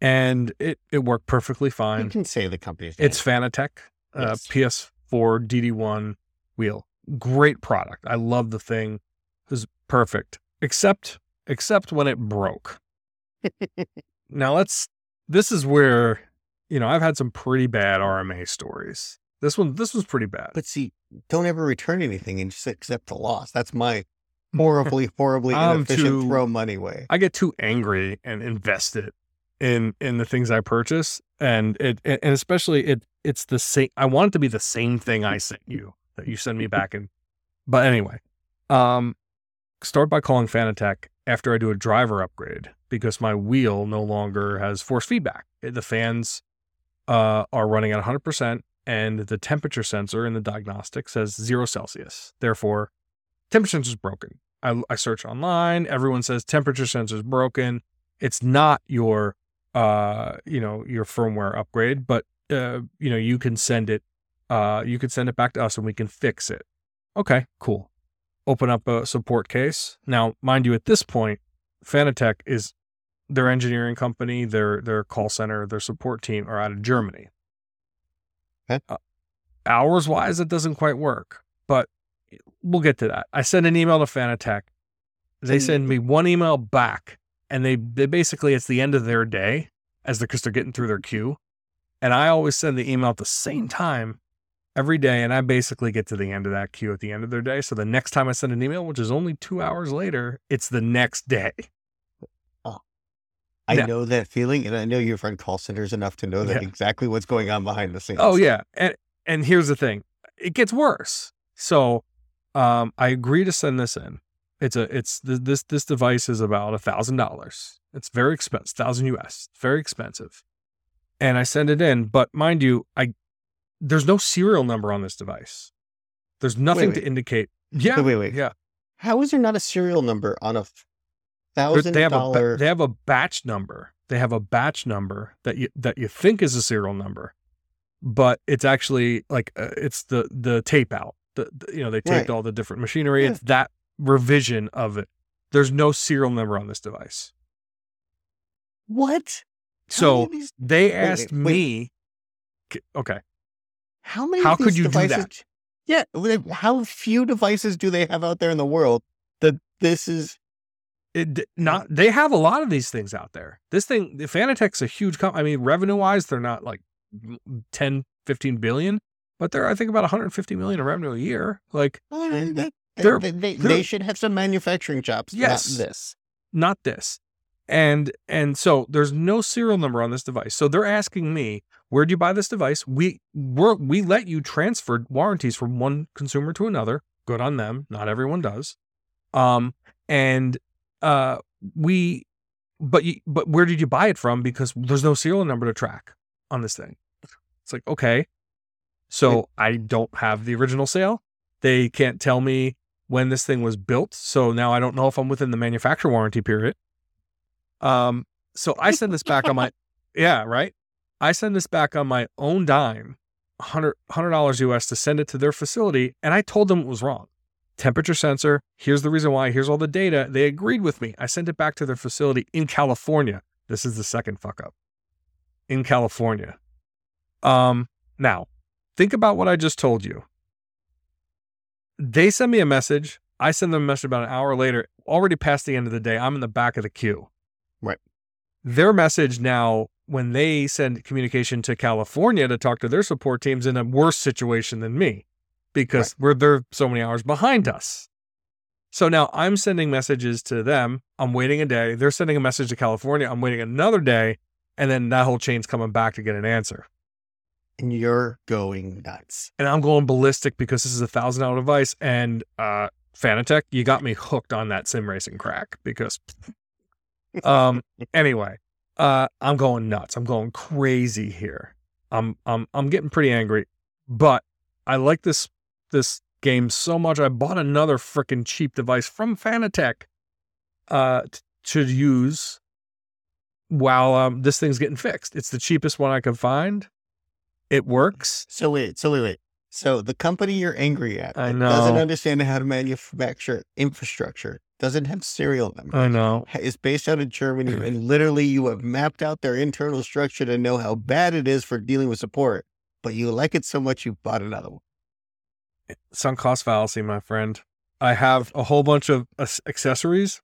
and it it worked perfectly fine. You can say the company's name. It's Fanatec, uh, yes. PS4 DD1 wheel. Great product. I love the thing. It was perfect, except except when it broke. [laughs] now let's. This is where you know, I've had some pretty bad RMA stories. This one, this was pretty bad. But see, don't ever return anything and just accept the loss. That's my [laughs] horribly, horribly inefficient too, throw money way. I get too angry and invested in in the things I purchase, and it and especially it it's the same. I want it to be the same thing I sent you that you send me back in. But anyway, um, start by calling Fanatec after I do a driver upgrade because my wheel no longer has force feedback. The fans uh, are running at 100%, and the temperature sensor in the diagnostic says zero Celsius. Therefore, temperature sensor is broken. I, I search online. Everyone says temperature sensor is broken. It's not your, uh, you know, your firmware upgrade, but uh, you know, you can send it. Uh, you can send it back to us, and we can fix it. Okay, cool. Open up a support case. Now, mind you, at this point, Fanatec is their engineering company, their their call center, their support team are out of Germany. Okay. Uh, hours wise, it doesn't quite work, but we'll get to that. I send an email to Fanatec. They send me one email back, and they, they basically it's the end of their day as they're because they're getting through their queue, and I always send the email at the same time every day, and I basically get to the end of that queue at the end of their day. So the next time I send an email, which is only two hours later, it's the next day. I yeah. know that feeling, and I know you've run call centers enough to know that yeah. exactly what's going on behind the scenes. Oh yeah, and and here's the thing, it gets worse. So, um, I agree to send this in. It's a it's this this device is about a thousand dollars. It's very expensive, thousand US, very expensive. And I send it in, but mind you, I there's no serial number on this device. There's nothing wait, wait. to indicate. Yeah, wait, wait, wait. Yeah. How is there not a serial number on a thousand they have dollar. A, they have a batch number. They have a batch number that you that you think is a serial number, but it's actually like uh, it's the the tape out. The, the you know they taped right. all the different machinery. Yeah. It's that revision of it. There's no serial number on this device. What? So these... they asked wait, wait, me. Wait. Okay. How many? How could you devices... do that? Yeah. How few devices do they have out there in the world that this is it, not they have a lot of these things out there. This thing, the Fanatec's a huge company. I mean, revenue wise, they're not like 10, 15 billion, but they're I think about 150 million in revenue a year. Like they, they, they, they, should have some manufacturing jobs. Yes, not this, not this, and and so there's no serial number on this device. So they're asking me, where do you buy this device? We we we let you transfer warranties from one consumer to another. Good on them. Not everyone does. Um, and uh, we, but you, but where did you buy it from? Because there's no serial number to track on this thing. It's like, okay. So I don't have the original sale. They can't tell me when this thing was built. So now I don't know if I'm within the manufacturer warranty period. Um, so I send this back on my, [laughs] yeah, right. I send this back on my own dime 100 dollars US to send it to their facility, and I told them it was wrong. Temperature sensor. Here's the reason why. Here's all the data. They agreed with me. I sent it back to their facility in California. This is the second fuck up. In California. Um, now, think about what I just told you. They send me a message. I send them a message about an hour later, already past the end of the day. I'm in the back of the queue. Right. Their message now, when they send communication to California to talk to their support teams, in a worse situation than me because we're they're so many hours behind us. So now I'm sending messages to them. I'm waiting a day. They're sending a message to California. I'm waiting another day. And then that whole chain's coming back to get an answer. And you're going nuts. And I'm going ballistic because this is a thousand dollar device. And uh Fanatec, you got me hooked on that sim racing crack because [laughs] um anyway, uh I'm going nuts. I'm going crazy here. I'm I'm I'm getting pretty angry. But I like this this game so much I bought another freaking cheap device from Fanatec uh t- to use while um this thing's getting fixed. It's the cheapest one I could find. It works. So wait, so wait, wait. So the company you're angry at I that doesn't understand how to manufacture infrastructure, doesn't have serial numbers, I know. is based out of Germany, [clears throat] and literally you have mapped out their internal structure to know how bad it is for dealing with support. But you like it so much you bought another one. sunk cost fallacy, my friend. I have a whole bunch of accessories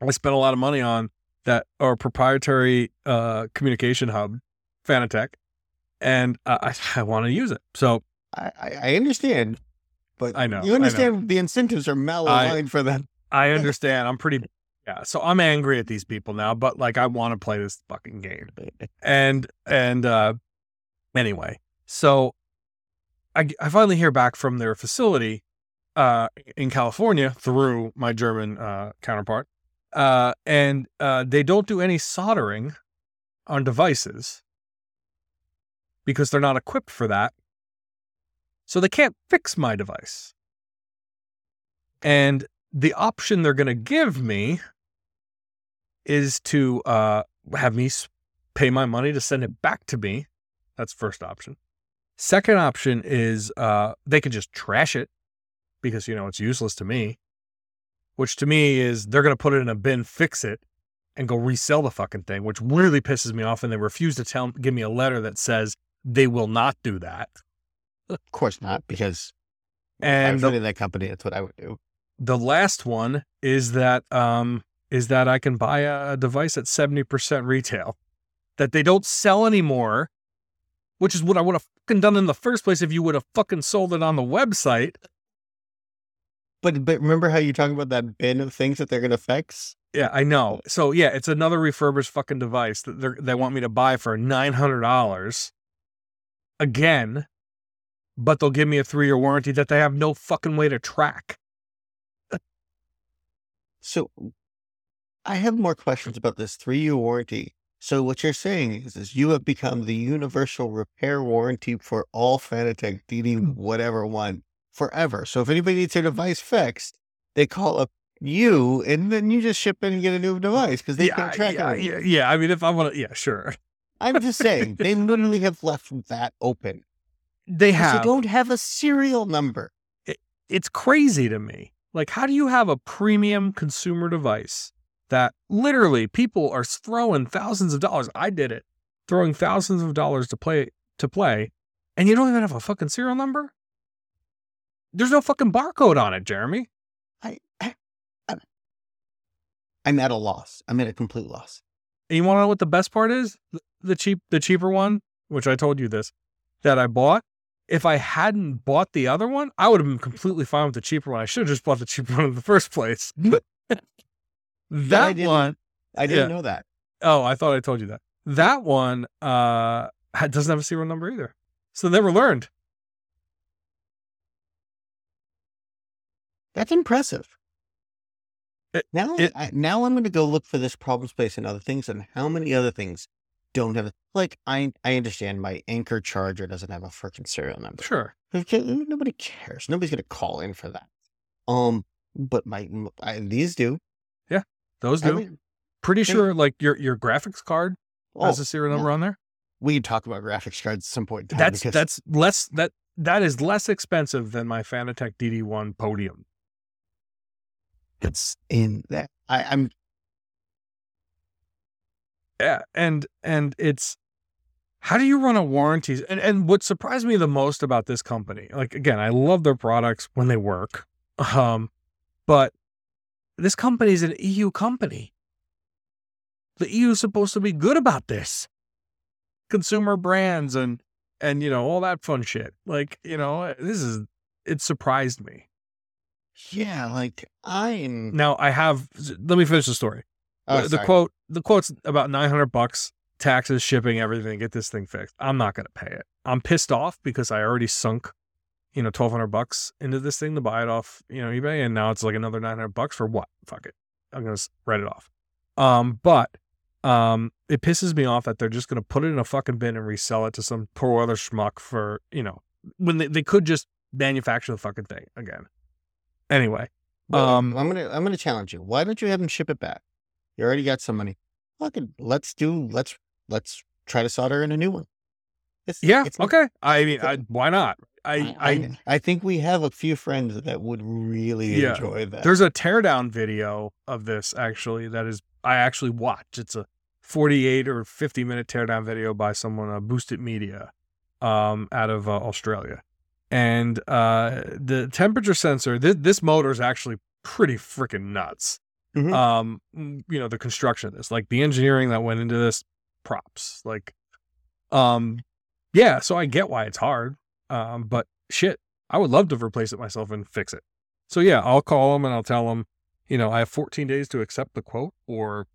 I spent a lot of money on that are proprietary uh, communication hub, Fanatec, and uh, I, I want to use it. So I, I, understand, but I know, you know. understand the incentives are malaligned for that. I [laughs] understand. I'm pretty, yeah. So I'm angry at these people now, but like I want to play this fucking game. And and uh, anyway, so I I finally hear back from their facility uh, in California through my German uh, counterpart, uh, and uh, they don't do any soldering on devices because they're not equipped for that. So they can't fix my device. And the option they're going to give me is to uh, have me pay my money to send it back to me. That's first option. Second option is uh, they can just trash it because you know it's useless to me. Which to me is they're going to put it in a bin, fix it, and go resell the fucking thing, which really pisses me off. And they refuse to tell give me a letter that says they will not do that. Of course not, because And I'm the, in that company. That's what I would do. the last one is that um is that I can buy a, device at 70% retail that they don't sell anymore, which is what I would have fucking done in the first place if you would have fucking sold it on the website. But but remember how you talk about that bin of things that they're going to fix? Yeah, I know. So yeah, it's another refurbished fucking device that they they want me to buy for nine hundred dollars again, but they'll give me a three year warranty that they have no fucking way to track. So I have more questions about this three year warranty. So what you're saying is, is you have become the universal repair warranty for all Fanatec DD hmm. whatever one forever. So if anybody needs their device fixed, they call up you and then you just ship in and get a new device because they yeah, can't track yeah, it. yeah, yeah. I mean, if I want to, yeah, sure. I'm just saying they literally have left that open. They have. You don't have a serial number. it's crazy to me. Like, how do you have a premium consumer device that literally people are throwing thousands of dollars? I did it, throwing thousands of dollars to play to play, and you don't even have a fucking serial number. There's no fucking barcode on it, Jeremy. I, [clears throat] I- I'm at a loss. I'm at a complete loss. And you want to know what the best part is? The- cheap, the cheaper one, which I told you this, that I bought. If I hadn't bought the other one, I would have been completely fine with the cheaper one. I should have just bought the cheaper one in the first place. [laughs] I that didn't- one, I didn't Yeah. know that. Oh, I thought I told you that. That one uh doesn't have a serial number either. So never learned. That's impressive. It- now, it- I, now I'm going to go look for this problem space and other things, and how many other things don't have. it. Like I, I understand my Anker charger doesn't have a freaking serial number. Sure. Nobody cares. Nobody's going to call in for that. Um, but my I, these do. Yeah, those I do. mean, Pretty sure like your your graphics card oh, has a serial yeah. number on there. we can talk about graphics cards at some point. In time That's because that's less that that is less expensive than my Fanatec DD1 Podium. It's in that. I, I'm Yeah, and and it's how do you run a warranty? And and what surprised me the most about this company, like again, I love their products when they work, um, but this company is an EU company. The EU is supposed to be good about this, consumer brands and and you know all that fun shit. Like you know, this is it surprised me. Yeah, like I'm. Now I have. Let me finish the story. Oh, the sorry. quote the quote's about 900 bucks taxes shipping everything get this thing fixed i'm not going to pay it i'm pissed off because i already sunk you know 1200 bucks into this thing to buy it off you know ebay and now it's like another 900 bucks for what fuck it i'm going to write it off um but um it pisses me off that they're just going to put it in a fucking bin and resell it to some poor other schmuck for you know when they, they could just manufacture the fucking thing again anyway Well, um, I'm gonna I'm gonna challenge you. Why don't you have them ship it back? You already got some money. Fucking let's do let's let's try to solder in a new one. It's, yeah it's okay i mean I, why not I, I, I I think we have a few friends that would really Yeah. enjoy that. There's a teardown video of this actually that is I actually watched. It's a 48 or 50 minute teardown video by someone uh, Boosted Media um out of uh, Australia. And uh the temperature sensor this, this motor is actually pretty freaking nuts. Mhm. Um mm, you know the construction of this like the engineering that went into this props like um yeah, so I get why it's hard. Um but shit, I would love to replace it myself and fix it. So yeah, I'll call them and I'll tell them, you know, I have 14 days to accept the quote, or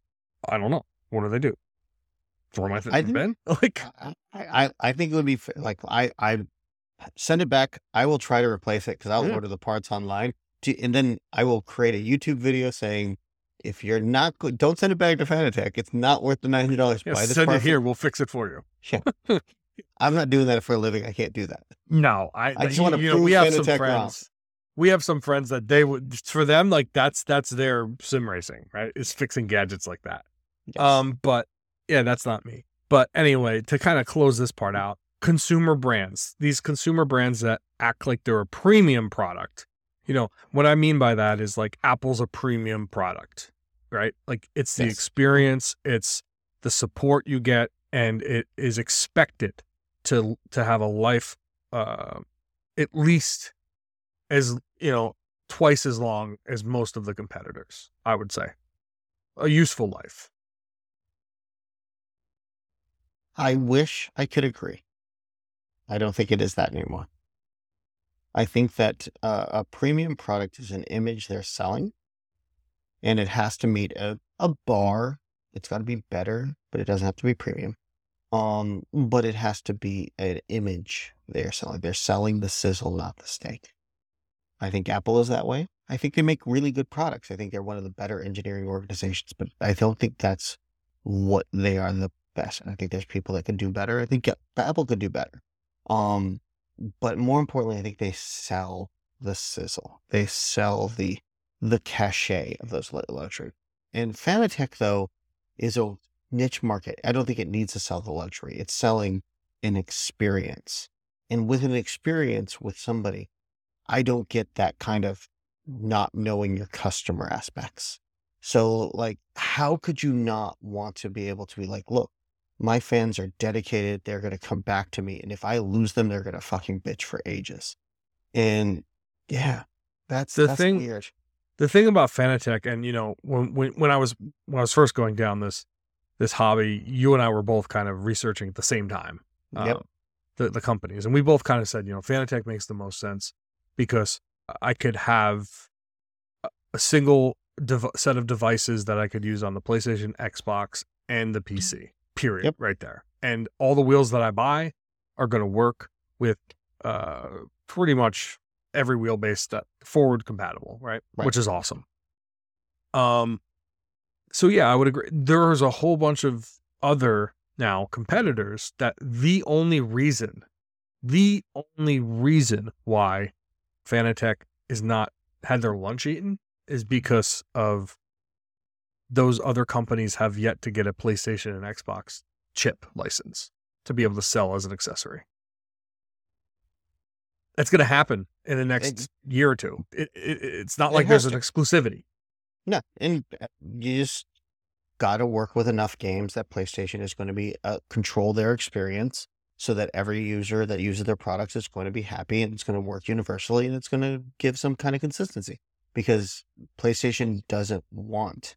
I don't know. What do they do? Throw my thing I in the bin? Like, I, I I think it would be like I I send it back. I will try to replace it because I'll Yeah. order the parts online, to, and then I will create a YouTube video saying, if you're not good, don't send it back to Fanatec. It's not worth the nine hundred dollars. yeah, Buy this send it here. We'll fix it for you. Yeah. [laughs] I'm not doing that for a living. I can't do that. No, I. I just wanna you know, we have some Fanatec wrong. friends. We have some friends that they would for them like that's that's their sim racing right is fixing gadgets like that. Yes. Um, but yeah, that's not me. But anyway, to kind of close this part out, consumer brands, these consumer brands that act like they're a premium product. You know, what I mean by that is like Apple's a premium product, right? Like it's the Yes. experience, it's the support you get, and it is expected to to have a life uh at least as you know twice as long as most of the competitors i would say a useful life I wish I could agree. I don't think it is that anymore. I think that uh, a premium product is an image they're selling, and it has to meet a, a bar. It's got to be better, but it doesn't have to be premium. Um, but it has to be an image they're selling. They're selling the sizzle, not the steak. I think Apple is that way. I think they make really good products. I think they're one of the better engineering organizations, but I don't think that's what they are the best. And I think there's people that can do better. I think Apple could do better. Um, but more importantly, I think they sell the sizzle. They sell the the cachet of those lu- luxury. And Fanatec though is a niche market. I don't think it needs to sell the luxury. It's selling an experience. And with an experience with somebody, I don't get that kind of not knowing your customer aspects. So, like, how could you not want to be able to be like, look, my fans are dedicated. They're going to come back to me. And if I lose them, they're going to fucking bitch for ages. And yeah, that's The that's thing- weird. the thing about Fanatec, and you know, when when when I was when I was first going down this this hobby, you and I were both kind of researching at the same time. Yep. uh, the the companies, and we both kind of said, you know, Fanatec makes the most sense because I could have a- a single dev- set of devices that I could use on the PlayStation, Xbox, and the PC. Period. Yep. Right there, and all the wheels that I buy are going to work with uh, pretty much every wheelbase that forward compatible, right? Right. Which is awesome. Um, so yeah, I would agree. There's a whole bunch of other now competitors that the only reason, the only reason why Fanatec is not had their lunch eaten is because of those other companies have yet to get a PlayStation and Xbox chip license. to be able to sell as an accessory. It's going to happen in the next year or two. It, it, it's not like there's has an exclusivity. No, and uh, you just got to work with enough games that PlayStation is going to be uh, control their experience so that every user that uses their products is going to be happy and it's going to work universally and it's going to give some kind of consistency because PlayStation doesn't want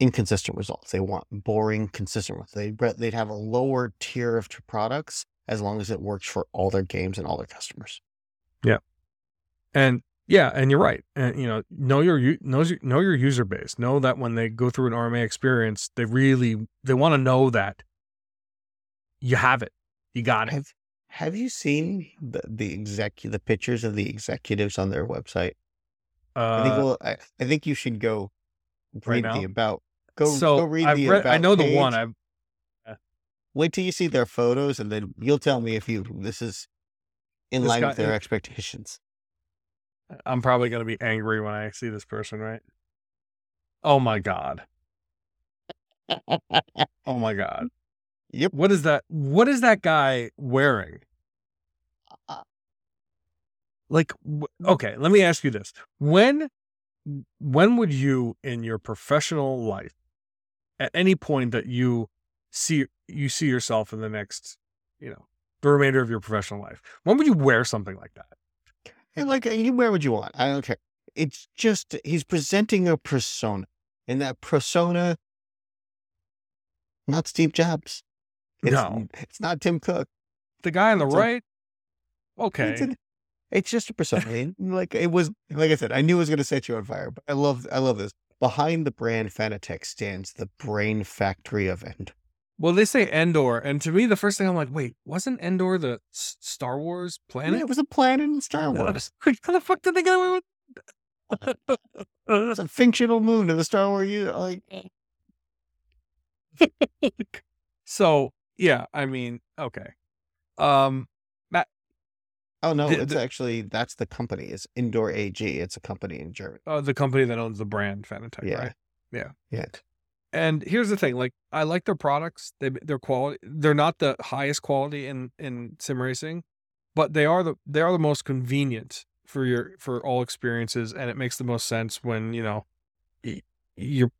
inconsistent results. They want boring, consistent ones. They'd, they'd have a lower tier of products as long as it works for all their games and all their customers. Yeah. And yeah, and you're right. And you know, know your your- know your user base. Know that when they go through an RMA experience, they really they want to know that you have it, you got it. Have Have you seen the the exec the pictures of the executives on their website? I think Uh, well, I, I think you should go right read now? the about. Go so go read I've the read. I know the one. I've Wait till you see their photos, and then you'll tell me if you this is in This line guy- with their expectations. I'm probably gonna be angry when I see this person, right? Oh my god. [laughs] Oh my god. Yep. What is that? What is that guy wearing? Uh, Like, okay, let me ask you this: when, when would you, in your professional life, at any point that you see you see yourself in the next, you know, the remainder of your professional life, when would you wear something like that? And like uh, you wear what you want. I don't care. It's just he's presenting a persona, and that persona, not Steve Jobs. It's, No. it's not Tim Cook. The guy on the It's a- right, okay, It's, it's just a persona. Like it was, like I said, I knew it was going to set you on fire. But I love, I love this. Behind the brand Fanatec stands the brain factory of End. Well, they say Endor, and to me, the first thing I'm like, wait, wasn't Endor the S- Star Wars planet? it was a planet in Star Wars. [laughs] How the fuck did they get away with? It's a fictional moon in the Star Wars. You like [laughs] so yeah, I mean, okay. Um, Oh no, The- it's the- actually that's the company. It's Endor AG. It's a company in Germany. uh, the company that owns the brand Fanatec, Yeah. right? Yeah. Yeah. And here's the thing: like, I like their products. They their quality. They're not the highest quality in in sim racing, but they are the they are the most convenient for your for all experiences, and it makes the most sense when you know you're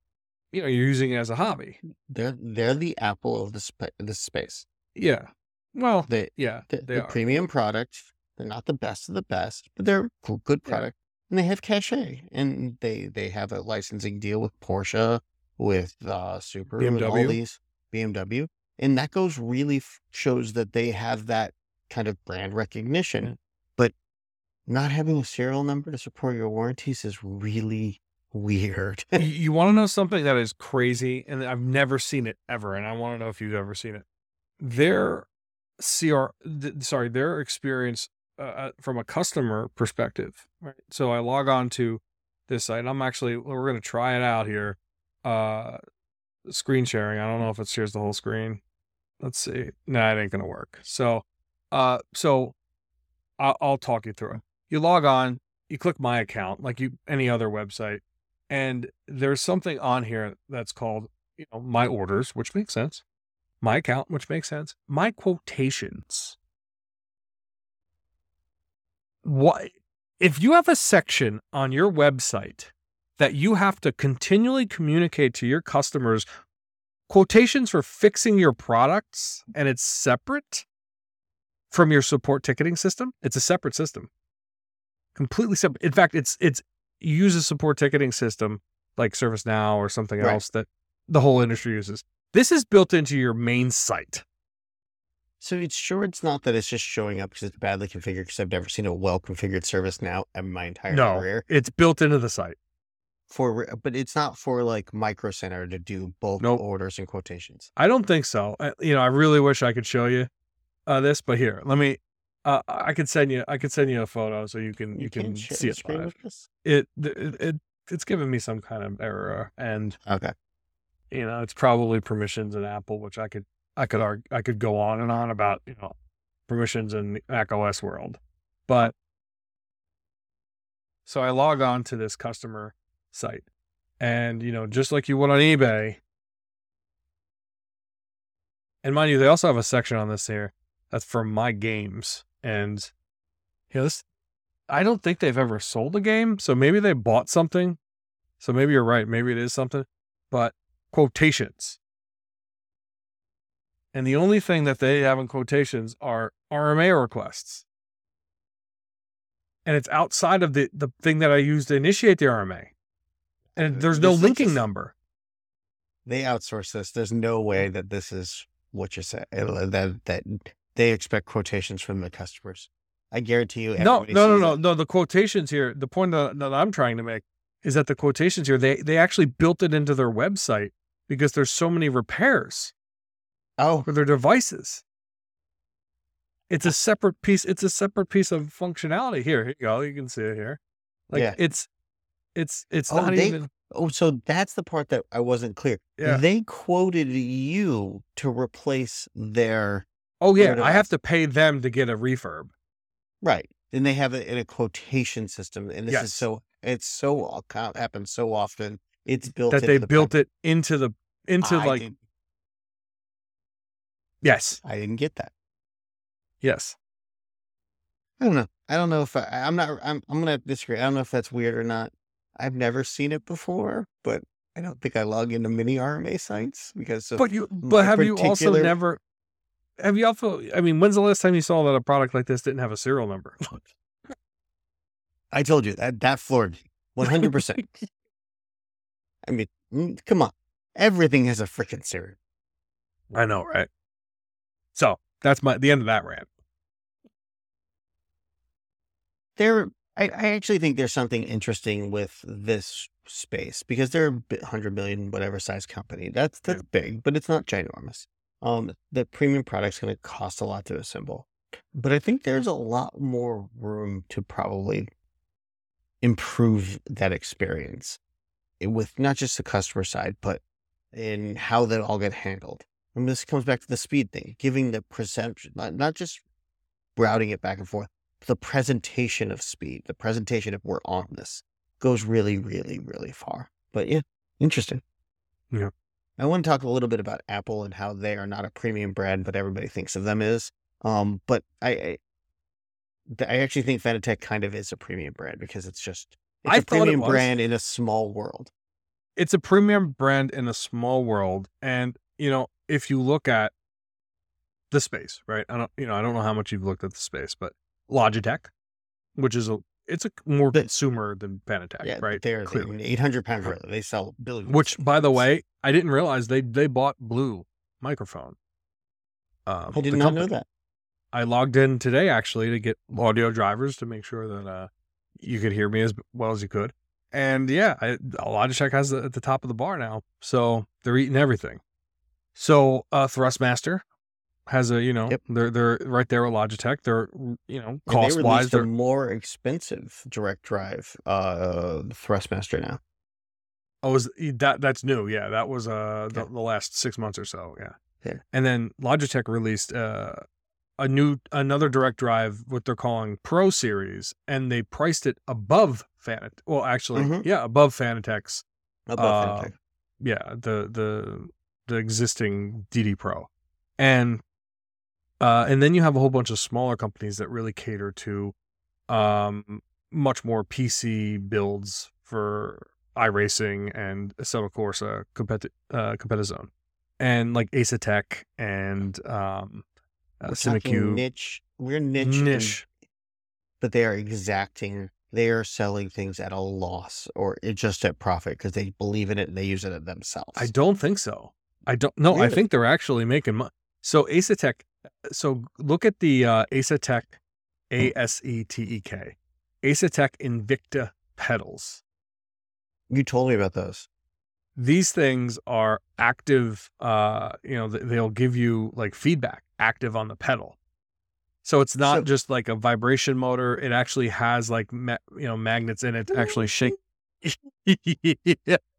you know you're using it as a hobby. They're they're the Apple of the spa- the space. Yeah. Well, They yeah, the, they the are. premium product. They're not the best of the best, but they're good Yeah. product, and they have cachet, and they they have a licensing deal with Porsche, with uh Subaru, and all BMW. these BMW, and that goes really f- shows that they have that kind of brand recognition. Yeah. But not having a serial number to support your warranties is really [laughs] weird. you, you want to know something that is crazy, and I've never seen it ever, and I want to know if you've ever seen it. Their CR, th- sorry, their experience uh, uh, from a customer perspective. Right. So I log on to this site. I'm actually we're going to try it out here. Uh, screen sharing. I don't know if it shares the whole screen. Let's see. Nah, it ain't going to work. So, uh, so I'll, I'll talk you through it. You log on. You click my account like you any other website and there's something on here that's called you know my orders which makes sense my account which makes sense my quotations what if you have a section on your website that you have to continually communicate to your customers quotations for fixing your products and it's separate from your support ticketing system it's a separate system completely separate in fact it's it's use a support ticketing system like ServiceNow or something Right. else that the whole industry uses. This is built into your main site. So it's sure it's not that it's just showing up because it's badly configured. Because I've never seen a well configured ServiceNow in my entire No, career. it's built into the site. For but it's not for like Micro Center to do bulk Nope. orders and quotations. I don't think so. I, you know, I really wish I could show you uh, this, but here, let me. Uh, I could send you. I could send you a photo so you can you, can can't see it live. It, it it it's giving me some kind of error, and Okay. you know, it's probably permissions in Apple, which I could I could argue, I could go on and on about you know permissions in the Mac OS world, but so I log on to this customer site, and you know, just like you would on eBay, And mind you, they also have a section on this here that's for my games. And you know, this I don't think they've ever sold a game. So maybe they bought something. So maybe you're right. Maybe it is something. But quotations. And the only thing that they have in quotations are RMA requests. And it's outside of the, the thing that I use to initiate the RMA. And there's no This linking number. They outsource this. There's no way that this is what you're saying. Eh, that that they expect quotations from the customers. I guarantee you. No, no, no, no, that. no. The quotations here, the point that, that I'm trying to make is that the quotations here, they they actually built it into their website because there's so many repairs Oh, for their devices. It's a separate piece. It's a separate piece of functionality. Here, here you go. You can see it here. Like Yeah. it's, it's, it's Oh, not they- even. oh, so that's the part that I wasn't clear. Yeah. They quoted you to replace their Oh yeah, their I have to pay them to get a refurb. right, and they have it in a quotation system, and this Yes. is so it's so oh, all happens so often. It's built that they the built it into the into I like yes, I didn't get that. yes. I don't know. I don't know if I, I'm not. I'm. I'm gonna disagree. I don't know if that's weird or not. I've never seen it before, but I don't think I log into many RMA sites because But you, but have you also never? Have you also? I mean, when's the last time you saw that a product like this didn't have a serial number? I told you that that floored me. One hundred [laughs] percent. I mean, mm, come on. Everything has a freaking serial. I know, right? So that's my the end of that rant. There, I, I actually think there's something interesting with this space because they're a hundred million whatever size company. That's that's big, but it's not ginormous. Um, the premium product's going to cost a lot to assemble, but I think there's a lot more room to probably improve that experience eh, with not just the customer side, but in how that all get handled. And this comes back to the speed thing, giving the perception, not, not just routing it back and forth, the presentation of speed, the presentation of we're on this goes really, really, really far. But yeah, interesting. Yeah. I want to talk a little bit about Apple and how they are not a premium brand, but everybody thinks of them as. Um, but I, I, I actually think Fanatec kind of is a premium brand because it's just it's I a thought it premium brand in a small world. It's a premium brand in a small world, and you know, if you look at the space, right? I don't, you know, I don't know how much you've looked at the space, but Logitech, which is a, it's a more The- consumer than Fanatec, Yeah, right? They're, Clearly. an 800 pound gorilla. They sell billions. Which, by the way, I didn't realize they they bought Blue microphone. Um, I did the not know that. I logged in today actually to get audio drivers to make sure that uh, you could hear me as well as you could. And yeah, I, Logitech has it at the top of the bar now, so they're eating everything. So uh, Thrustmaster has a you know Yep. they're they're right there with Logitech. They're you know cost wise they're more expensive direct drive uh, Thrustmaster now. Oh, is that that's new? Yeah, that was uh the, Yeah. the last six months or so. Yeah. Yeah. And then Logitech released uh a new another direct drive, what they're calling Pro Series, and they priced it above Fanat. Well, actually, Mhm. yeah, above Fanatec's. Above Uh, Fanatec. Yeah, the the the existing DD Pro, and uh and then you have a whole bunch of smaller companies that really cater to um much more PC builds for iRacing and Assetto Corsa competi- uh, Competizione. And like Asetek and um, uh, Simucube. niche. We're niche, Niche. but they are exacting. They are selling things at a loss or just at profit because they believe in it and they use it themselves. I don't think so. I don't. No, I think they're actually making money. So Asetek. So look at the uh, Asetek, A S E T E K, Asetek Invicta pedals. you told me about those. These things are active. Uh, you know, they'll give you like feedback active on the pedal. So it's not So- just like a vibration motor. It actually has like ma- you know magnets in it to actually shake. yeah. [laughs]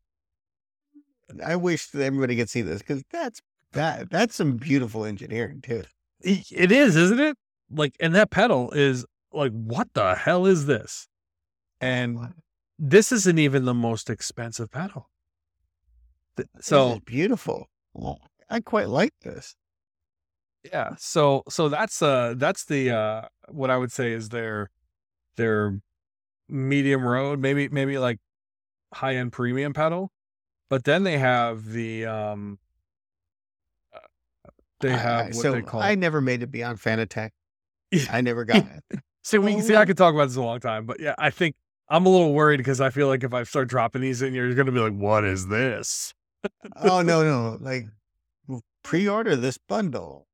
I wish that everybody could see this because that's that that's some beautiful engineering too. It is, isn't it? Like, and that pedal is like, what the hell is this? And this isn't even the most expensive pedal. So beautiful. I quite like this. Yeah. So so that's uh that's the uh what I would say is their their medium road, maybe maybe like high end premium pedal. But then they have the um uh, they have I- what so they call I never made it beyond Fanatec. [laughs] I never got it. [laughs] See, we Oh, see. I could talk about this a long time, but yeah, I think I'm a little worried because I feel like if I start dropping these in, you're going to be like, "What is this?" oh no, [laughs] no, like pre-order this bundle.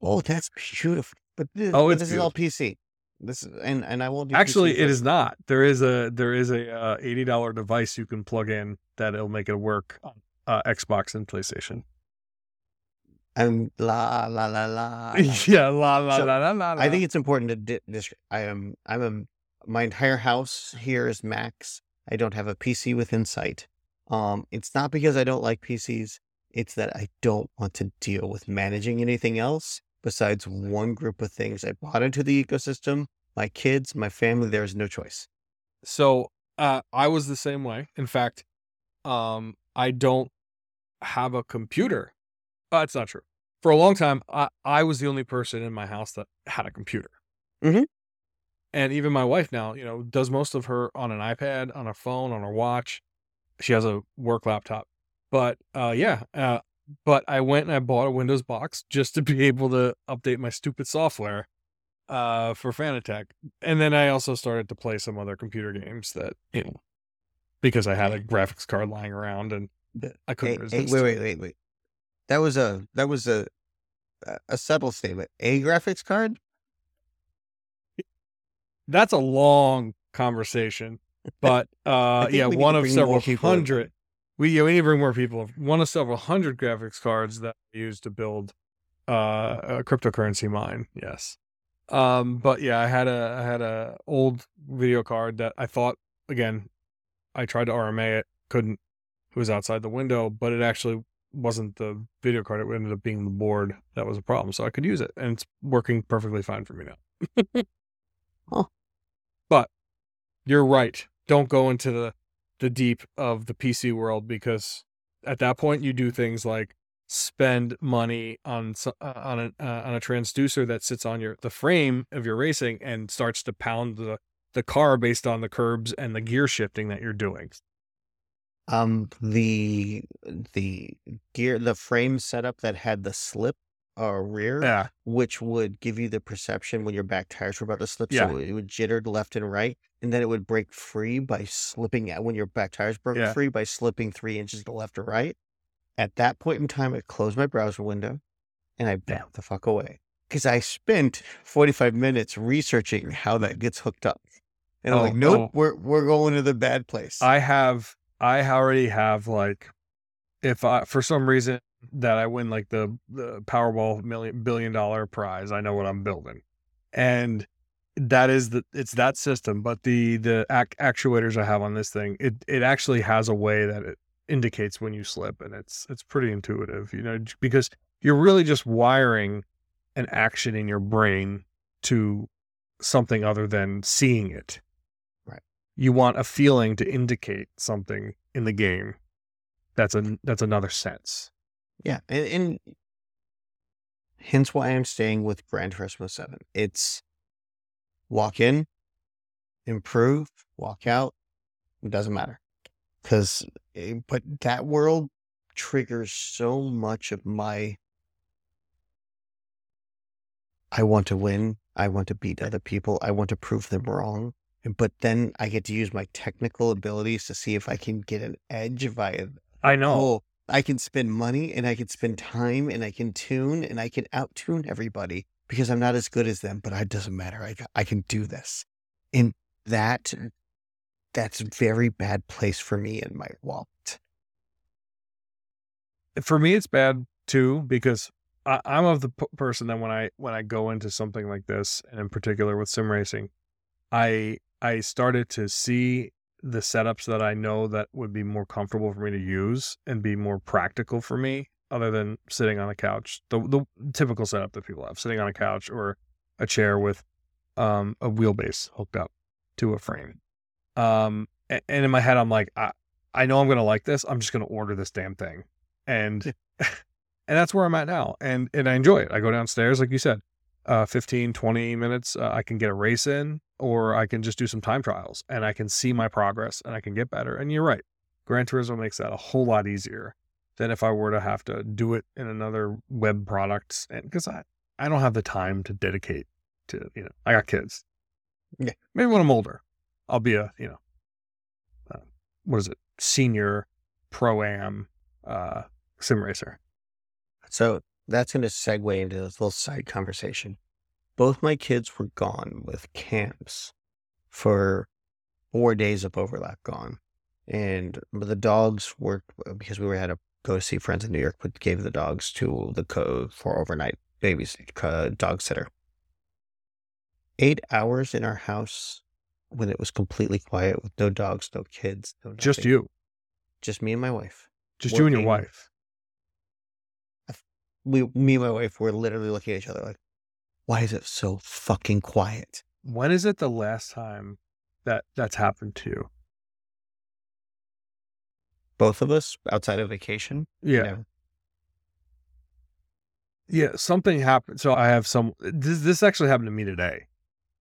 Oh, that's beautiful. But this, Oh, it's this is all PC. This is and and I won't do Actually, it is not. There is a there is a uh, eighty dollar device you can plug in that it'll make it work on uh, Xbox and PlayStation. I'm la la la la. [laughs] la. yeah, la la So, la la la. I think it's important to di- dis- I am I'm a my entire house here is Macs. I don't have a PC within sight. Um, it's not because I don't like PCs. It's that I don't want to deal with managing anything else besides one group of things. I bought into the ecosystem. My kids, my family. There is no choice. so. Uh, I was the same way. In fact, um, I don't have a computer. Uh, that's not true. For a long time, I, I was the only person in my house that had a computer. Mhm. And even my wife now, you know, does most of her on an iPad, on a phone, on her watch. She has a work laptop. But uh, yeah, uh, but I went and I bought a Windows box just to be [laughs] able to update my stupid software uh, for Fanatec. And then I also started to play some other computer games that, you know, because I had a graphics card lying around and I couldn't resist. wait, wait, wait, wait. That was a that was a a- subtle statement. A graphics card. That's a long conversation, but [laughs] uh, yeah, one of several more people in. hundred. We yeah, we need to bring more people. One of several hundred graphics cards that I used to build uh, a cryptocurrency mine. Yes, um, but yeah, I had a I had a old video card that I thought again. I tried to RMA it, couldn't. It was outside the window, but it actually wasn't the video card. It ended up being the board that was a problem. So I could use it, and it's working perfectly fine for me now. [laughs] Huh. But you're right. Don't go into the the deep of the PC world because at that point you do things like spend money on uh, on a uh, on a transducer that sits on your the frame of your racing and starts to pound the the car based on the curbs and the gear shifting that you're doing. Um, the the gear, the frame setup that had the slip uh, rear, Yeah. which would give you the perception when your back tires were about to slip, Yeah. so it would jitter left and right, and then it would break free by slipping out when your back tires broke Yeah. free by slipping three inches to left or right. At that point in time, I closed my browser window, and I backed the fuck away because I spent forty five minutes researching how that gets hooked up, and I'm Oh, like, nope, oh. we're we're going to the bad place. I have I already have like if I for some reason that I win like the the Powerball million billion dollar prize, I know what I'm building. And that is the it's that system, but the the ac- actuators I have on this thing, it it actually has a way that it indicates when you slip and it's it's pretty intuitive, you know, because you're really just wiring an action in your brain to something other than seeing it Right. you want a feeling to indicate something in the game. That's a that's another sense. Yeah, and, and hence why I'm staying with Gran Turismo Seven. It's walk in, improve, walk out. It doesn't matter, because eh, but that world triggers so much of my. I want to win. I want to beat other people. I want to prove them wrong. But then I get to use my technical abilities to see if I can get an edge via I know. Oh, I can spend money and I can spend time and I can tune and I can out tune everybody because I'm not as good as them, but it doesn't matter. I, I can do this. And that, that's a very bad place for me in my wallet. For me, it's bad too because I, I'm of the p- person that when I when I go into something like this, and in particular with sim racing, I I started to see the setups that I know that would be more comfortable for me to use and be more practical for me, other than sitting on a couch. The the typical setup that people have, sitting on a couch or a chair with um, a wheelbase hooked up to a frame. Um, a- and in my head, I'm like, I, I know I'm gonna like this. I'm just gonna order this damn thing, and [laughs] and that's where I'm at now. And and I enjoy it. I go downstairs, like you said, uh, 15, 20 minutes. Uh, I can get a race in, or I can just do some time trials, and I can see my progress, and I can get better. And you're right, Gran Turismo makes that a whole lot easier than if I were to have to do it in another web product, and because I I don't have the time to dedicate to you know I got kids. Yeah. Maybe when I'm older, I'll be a you know, uh, what is it, senior pro am uh, sim racer. So that's going to segue into this little side conversation. Both my kids were gone with camps for four days of overlap gone. And the dogs worked because we were had to go see friends in New York, but gave the dogs to the co for overnight babies, uh, dog sitter. Eight hours in our house when it was completely quiet with no dogs, no kids, no Just you, just me and my wife. just you and your wife. We, me and my wife, were literally looking at each other like, "Why is it so fucking quiet?" When is it the last time that that's happened to you? Both of us outside of vacation. Yeah. Yeah, something happened. So I have some. This this actually happened to me today,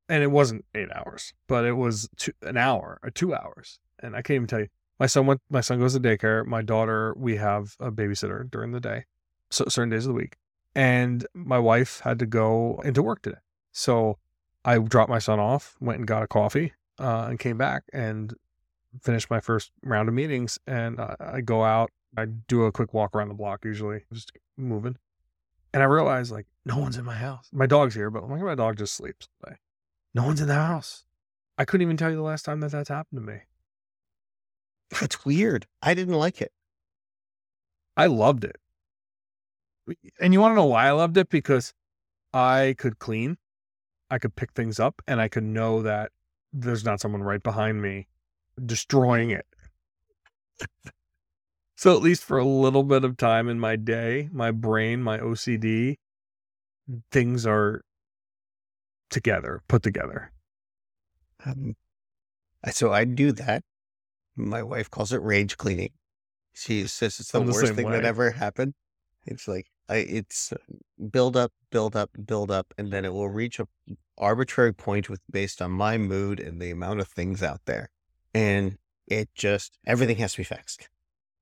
and it wasn't eight hours, but it was two, an hour or two hours, and I can't even tell you. My son went. My son goes to daycare. My daughter, we have a babysitter during the day, so certain days of the week, and my wife had to go into work today. So I dropped my son off, went and got a coffee, uh, and came back and finished my first round of meetings. And uh, I go out. I do a quick walk around the block, usually just moving. And I realized like no one's in my house. My dog's here, but like my dog just sleeps. No one's in the house. I couldn't even tell you the last time that that's happened to me. That's weird. I didn't like it. I loved it. And you want to know why I loved it? Because I could clean, I could pick things up, and I could know that there's not someone right behind me destroying it. [laughs] so at least for a little bit of time in my day, my brain, my OCD, things are together, put together. Um, so I do that. My wife calls it rage cleaning. She says it's the worst thing that ever happened. It's like I, it's build up, build up, build up, and then it will reach a arbitrary point with based on my mood and the amount of things out there, and it just everything has to be fixed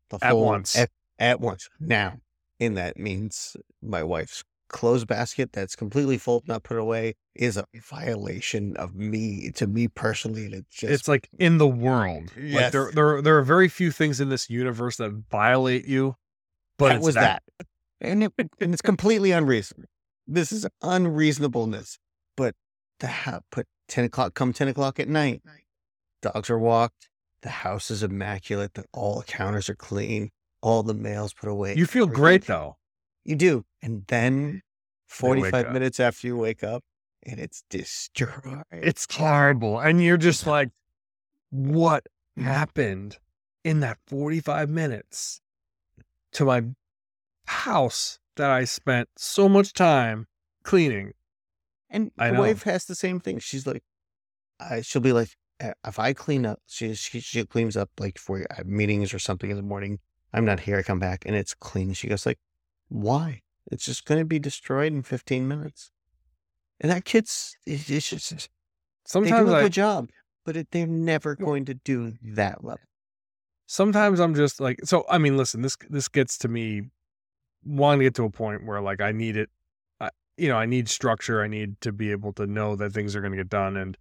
the At full- once. At, at once now, and that means my wife's clothes basket that's completely full, not put away, is a violation of me to me personally, and it just it's like in the world. Like Yes. there, there, there are very few things in this universe that violate you, but that it's was that. And it and it's completely unreasonable. This is unreasonableness. But the ha- put ten o'clock come ten o'clock at night. Dogs are walked. The house is immaculate. The, all counters are clean. All the mails put away. You feel everything. great though. You do. And then forty five minutes after you wake up, and it's destroyed. It's horrible, and you're just [laughs] like, what happened in that 45 minutes to my house that I spent so much time cleaning? And my wife has the same thing. She's like, I, she'll be like, "Uh, if I clean up, she she, she cleans up like for uh, meetings or something in the morning. I'm not here. I come back and it's clean. She goes like, why? It's just going to be destroyed in 15 minutes. And that kid's, it's just, sometimes they do a I, good job, but it, they're never going to do that level. sometimes I'm just like, so. I mean, listen, this this gets to me wanting to get to a point where like I need it. I, you know, I need structure. I need to be able to know that things are going to get done, and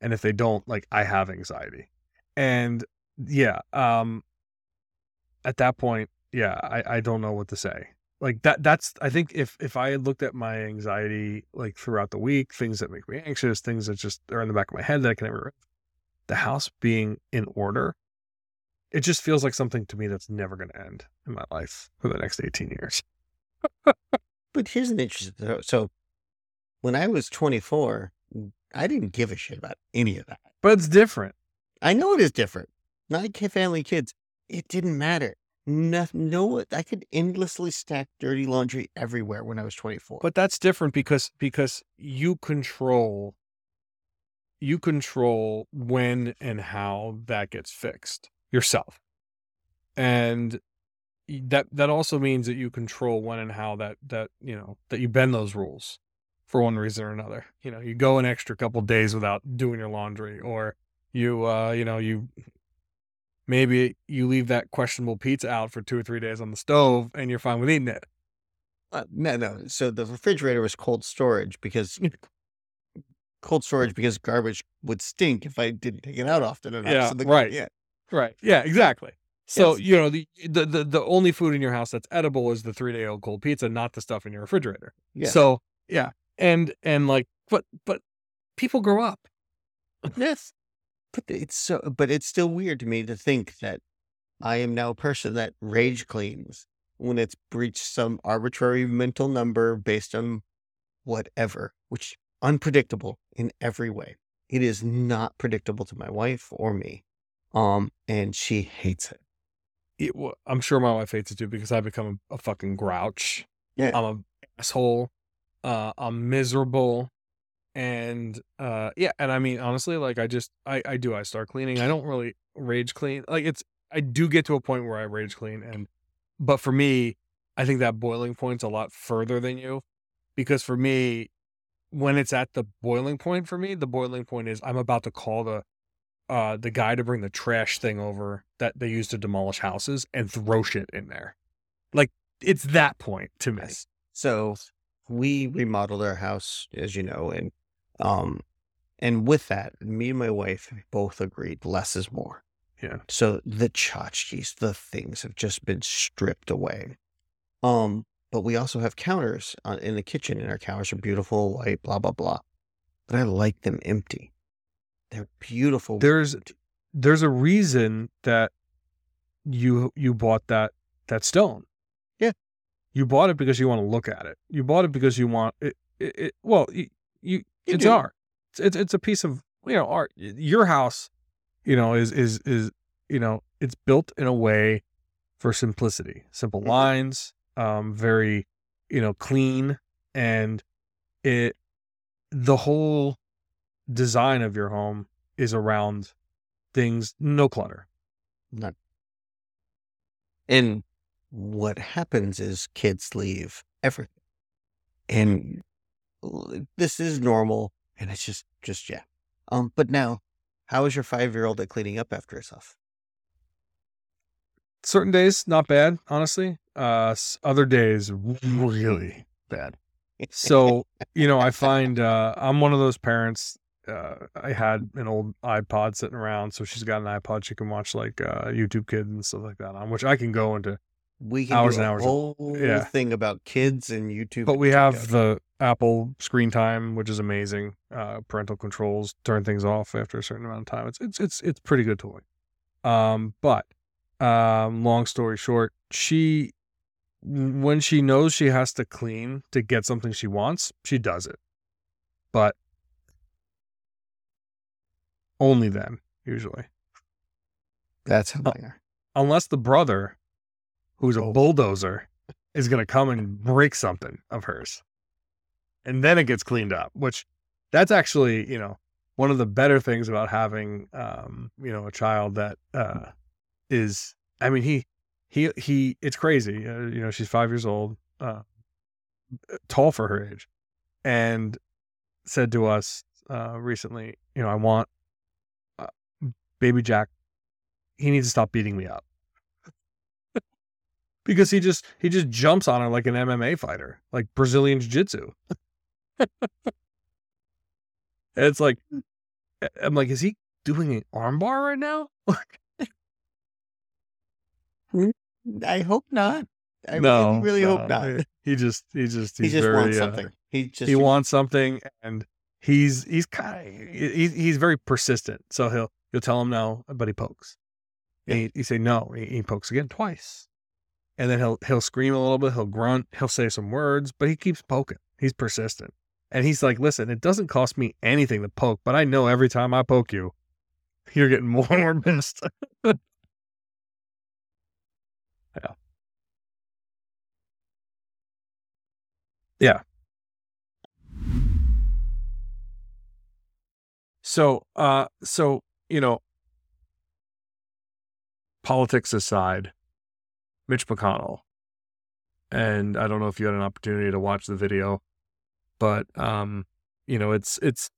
and if they don't, like I have anxiety, and yeah, um, at that point, yeah, I I don't know what to say. Like that that's I think if if I looked at my anxiety like throughout the week, things that make me anxious, things that just are in the back of my head that I can never the house being in order, it just feels like something to me that's never going to end in my life for the next 18 years. [laughs] But here's an interesting, so, so when I was 24, I didn't give a shit about any of that. But it's different. I know it is different. Not family kids. It didn't matter. No, no, I could endlessly stack dirty laundry everywhere when I was 24. But that's different because because you control you control when and how that gets fixed yourself. And that that also means that you control when and how that that you know that you bend those rules for one reason or another. You know, you go an extra couple days without doing your laundry, or you uh you know you maybe you leave that questionable pizza out for two or three days on the stove, and you're fine with eating it. Uh, no, no. So the refrigerator was cold storage because [laughs] cold storage because garbage would stink if I didn't take it out often enough. Yeah, so the, right. Yeah, Right. Yeah. Exactly. So Yes. you know the, the the the only food in your house that's edible is the three day old cold pizza, not the stuff in your refrigerator. yeah. So yeah, and and like, but but people grow up. [laughs] yes. But it's so. But it's still weird to me to think that I am now a person that rage cleans when it's breached some arbitrary mental number based on whatever, which unpredictable in every way. It is not predictable to my wife or me. Um, and she hates it. It, wa- I'm sure my wife hates it too because I become a, a fucking grouch. Yeah. I'm a asshole. Uh, I'm miserable, and uh, yeah, and I mean honestly, like I just I I do I start cleaning. I don't really rage clean. Like it's I do get to a point where I rage clean, and but for me, I think that boiling point's a lot further than you, because for me, when it's at the boiling point for me, the boiling point is I'm about to call the uh the guy to bring the trash thing over that they use to demolish houses and throw shit in there. Like it's that point to me. Yes. So we remodeled our house, as you know, and um, and with that, me and my wife both agreed less is more. Yeah. So the tchotchkes, the things have just been stripped away. Um, but we also have counters on, in the kitchen, and our counters are beautiful, white, blah blah blah. But I like them empty. They're beautiful. There's there's a reason that you you bought that that stone. Yeah. You bought it because you want to look at it. You bought it because you want it. it, it well, you, you, it's do. art. It's, it's it's a piece of you know art. Your house, you know, is is is you know it's built in a way for simplicity, simple Mhm. lines, um, very you know clean, and it the whole design of your home is around things no clutter. None. And what happens is kids leave everything. And this is normal and it's just just yeah. Um but now how is your 5-year-old at cleaning up after herself? Certain days not bad, honestly. Uh other days really bad. So, you know, I find uh I'm one of those parents uh I had an old iPod sitting around, so she's got an iPod she can watch like uh YouTube Kids and stuff like that on, which I can go into we can hours do and hours of- whole yeah. thing about kids and YouTube. but we have the Apple screen time, which is amazing. Uh, parental controls turn things off after a certain amount of time. It's it's it's it's pretty good toy. Um, but um, long story short, she when she knows she has to clean to get something she wants, she does it. But only then, usually, That's are. unless the brother, who's a Oh. bulldozer, is going to come and break something of hers. And then it gets cleaned up, which that's actually, you know, one of the better things about having, um, you know, a child that uh, is, I mean, he, he, he, it's crazy. Uh, you know, she's five years old, uh, tall for her age, and said to us uh, recently, you know, I want uh, baby Jack. He needs to stop beating me up because he just he just jumps on her like an MMA fighter, like Brazilian jiu-jitsu. and it's like I'm like, is he doing an armbar right now? [laughs] I hope not. I no, really, really hope not. He just he just He just very, wants uh, something. He just he wants something and he's he's kind of he's, he's very persistent so he'll you'll tell him no but he pokes. And he, he say no he, he pokes again twice. And then he'll he'll scream a little bit he'll grunt he'll say some words but he keeps poking. He's persistent. And he's like listen it doesn't cost me anything to poke but i know every time i poke you you're getting [laughs] more and more pissed yeah. Yeah. So, uh, so you know, politics aside, Mitch McConnell. And I don't know if you had an opportunity to watch the video, but um, you know, it's it's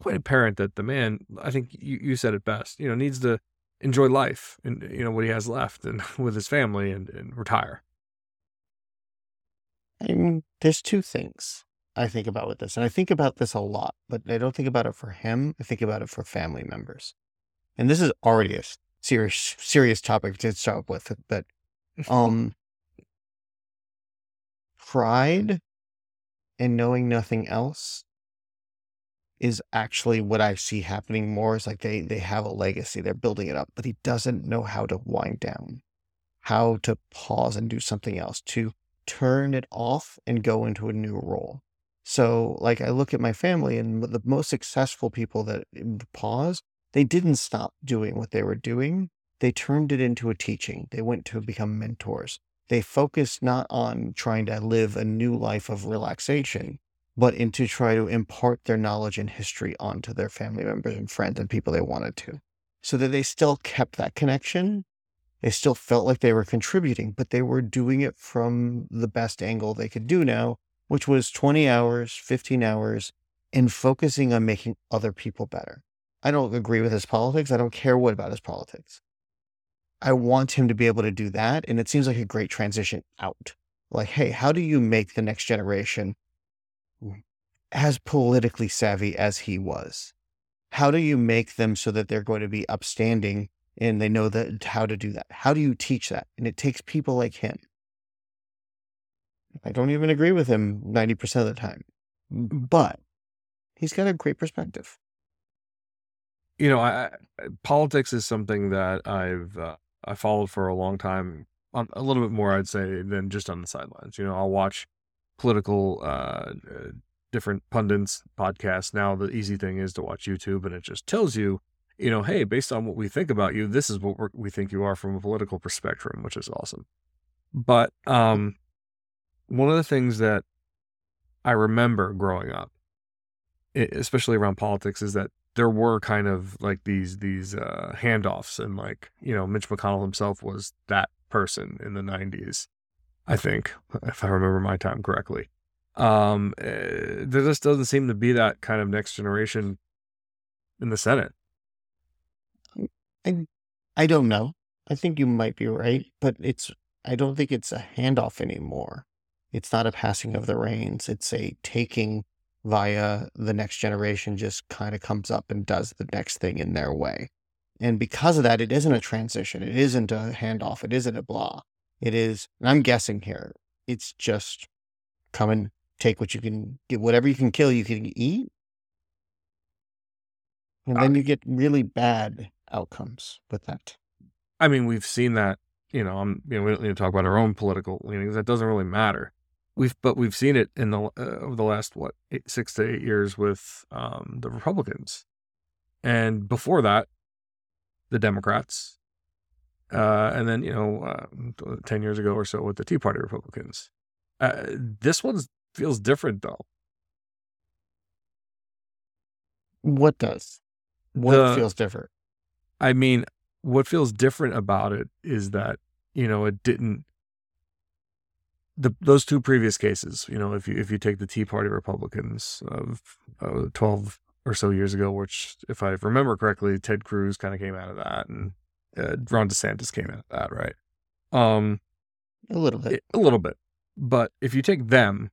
quite apparent that the man, I think you, you said it best, you know, needs to enjoy life and you know what he has left and [laughs] with his family and, and retire. I mean, there's two things I think about with this, and I think about this a lot, but I don't think about it for him. I think about it for family members, and this is already a serious serious topic to start with, but [laughs] um, pride and knowing nothing else is actually what I see happening more is like they they have a legacy, they're building it up, but he doesn't know how to wind down, how to pause and do something else, to turn it off and go into a new role. So like I look at my family and the most successful people that pause, they didn't stop doing what they were doing. They turned it into a teaching. They went to become mentors. They focused not on trying to live a new life of relaxation, but into try to impart their knowledge and history onto their family members and friends and people they wanted to. So that they still kept that connection. They still felt like they were contributing, but they were doing it from the best angle they could do now, which was 20 hours, 15 hours, and focusing on making other people better. I don't agree with his politics. I don't care what about his politics. I want him to be able to do that. And it seems like a great transition out. Like, hey, how do you make the next generation as politically savvy as he was? How do you make them so that they're going to be upstanding and they know that how to do that? How do you teach that? And it takes people like him. I don't even agree with him 90% of the time, but he's got a great perspective. You know, I, politics is something that I've uh, I followed for a long time, a little bit more, I'd say, than just on the sidelines. You know, I'll watch political uh, uh, different pundits podcasts. Now the easy thing is to watch YouTube, and it just tells you, you know, hey, based on what we think about you, this is what we think you are from a political perspective, which is awesome. But um, one of the things that I remember growing up, especially around politics, is that there were kind of like these these uh, handoffs, and like you know, Mitch McConnell himself was that person in the '90s I think, if I remember my time correctly. Um, uh, there just doesn't seem to be that kind of next generation in the Senate. I, I don't know. I think you might be right, but it's I don't think it's a handoff anymore. It's not a passing of the reins. It's a taking via the next generation just kind of comes up and does the next thing in their way. And because of that, it isn't a transition. It isn't a handoff. It isn't a blah. It is, and I'm guessing here, it's just come and take what you can get, whatever you can kill, you can eat. And then you get really bad outcomes with that. I mean, we've seen that, you know, I'm, you know, we don't need to talk about our own political leanings. That doesn't really matter. We've, but we've seen it in the, uh, over the last, what, eight, six to eight years with um, the Republicans. And before that, the Democrats uh, and then you know, uh, ten years ago or so with the Tea Party Republicans. Uh, this one feels different though. What does? What the, feels different? I mean, what feels different about it is that you know it didn't. The, those two previous cases, you know, if you if you take the Tea Party Republicans of uh, twelve or so years ago, which, if I remember correctly, Ted Cruz kind of came out of that, and uh, Ron DeSantis came out of that, right? Um, a little bit, a little bit. But if you take them,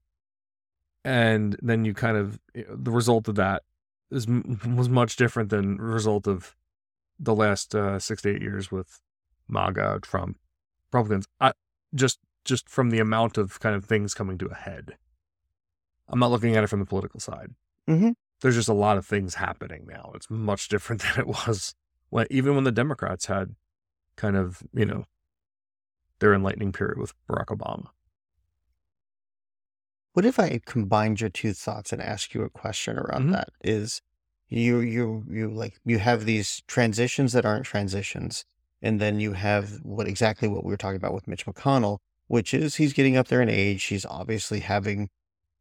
and then you kind of you know, the result of that is [laughs] was much different than the result of the last uh, six to eight years with MAGA, Trump, Republicans. I, just just from the amount of kind of things coming to a head. I'm not looking at it from the political side. Mm-hmm. There's just a lot of things happening now. It's much [laughs] different than it was when, even when the Democrats had kind of, you know, their enlightening period with Barack Obama. What if I combined your two thoughts and ask you a question around mm-hmm. that? Is you you you like you have these transitions that aren't transitions, and then you have what exactly what we were talking about with Mitch McConnell, which is he's getting up there in age. He's obviously having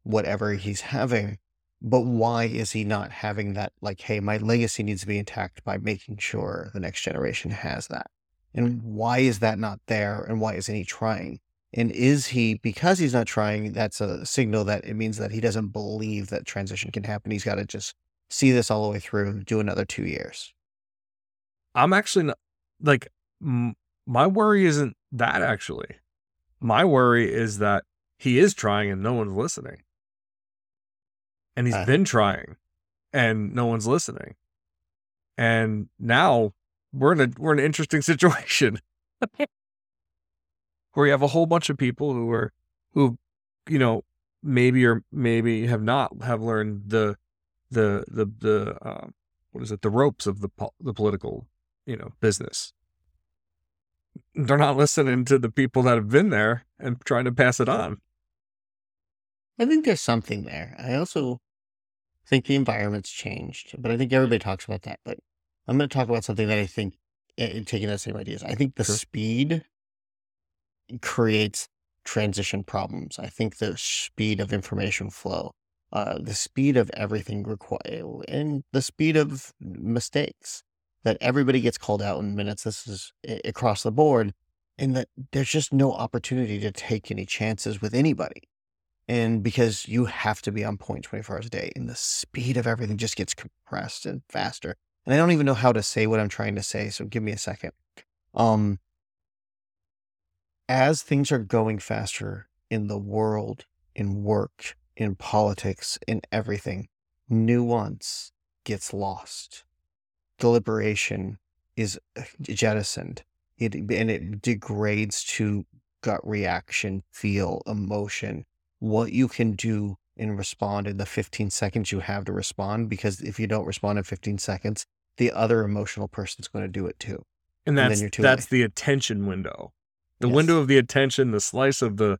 whatever he's having, but why is he not having that like hey my legacy needs to be intact by making sure the next generation has that And why is that not there? And why isn't he trying? And is he, because he's not trying, that's a signal that it means that he doesn't believe that transition can happen. He's got to just see this all the way through, do another two years. I'm actually not like m- my worry isn't that actually. My worry is that he is trying and no one's listening. And he's Uh. been trying and no one's listening. And now we're in a we're in an interesting [laughs] situation. Where you have a whole bunch of people who are who you know maybe or maybe have not have learned the the the the uh, what is it the ropes of the po- the political you know business they're not listening to the people that have been there and trying to pass it on I think there's something there. I also think the environment's changed, but I think everybody talks about that. But I'm going to talk about something that I think, eh, taking that same ideas, I think the Sure. speed creates transition problems. I think the speed of information flow, uh, the speed of everything required, and the speed of mistakes that everybody gets called out in minutes. This is across the board, and that there's just no opportunity to take any chances with anybody. And because you have to be on point 24 hours a day, and the speed of everything just gets compressed and faster. And I don't even know how to say what I'm trying to say, so give me a second. Um, as things are going faster in the world, in work, in politics, in everything, nuance gets lost. Deliberation is uh, jettisoned. It and it degrades to gut reaction, feel, emotion, what you can do and respond in the 15 seconds you have to respond. Because if you don't respond in 15 seconds, the other emotional person's going to do it too. and that's you're that's late. the attention window the Yes. window of the attention the slice of the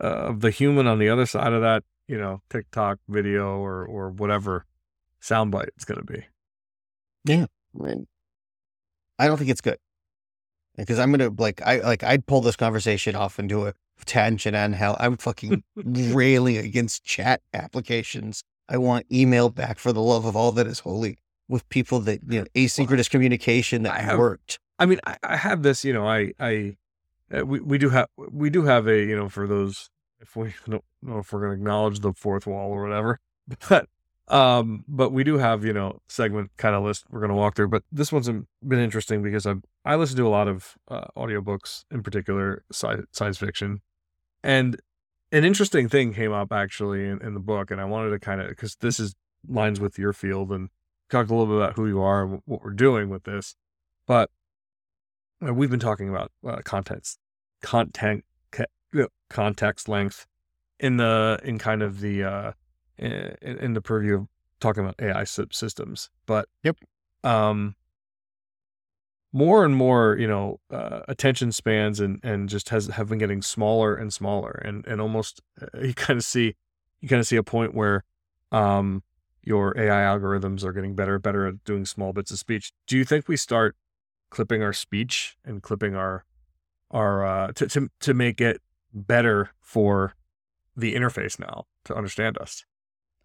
uh, of the human on the other side of that you know tiktok video or or whatever soundbite it's going to be And I don't think it's good because I'm gonna like I like I'd pull this conversation off into a tangent on how I'm fucking [laughs] railing against chat applications. I want email back for the love of all that is holy with people that you know asynchronous communication that I have- worked. I mean, I, I have this, you know, I, I, uh, we, we do have, we do have a, you know, for those, if we [laughs] don't know if we're going to acknowledge the fourth wall or whatever, [laughs] but, um, but we do have, you know, segment kind of list we're going to walk through. But this one's been interesting because I, I listen to a lot of uh, audiobooks, in particular sci- science fiction, and an interesting thing came up actually in, in the book, and I wanted to kind of because this is lines with your field and talk a little bit about who you are and what we're doing with this, but uh, we've been talking about uh, context, content, context length in the in kind of the uh, in, in the purview of talking about AI systems, but Yep. um, more and more, you know, uh, attention spans and and just has have been getting smaller and smaller, and and almost uh, [laughs] you kind of see you kind of see a point where um your AI algorithms are getting better and better at doing small bits of speech. Do you think we start clipping our speech and clipping our our uh to to, to make it better for the interface now to understand us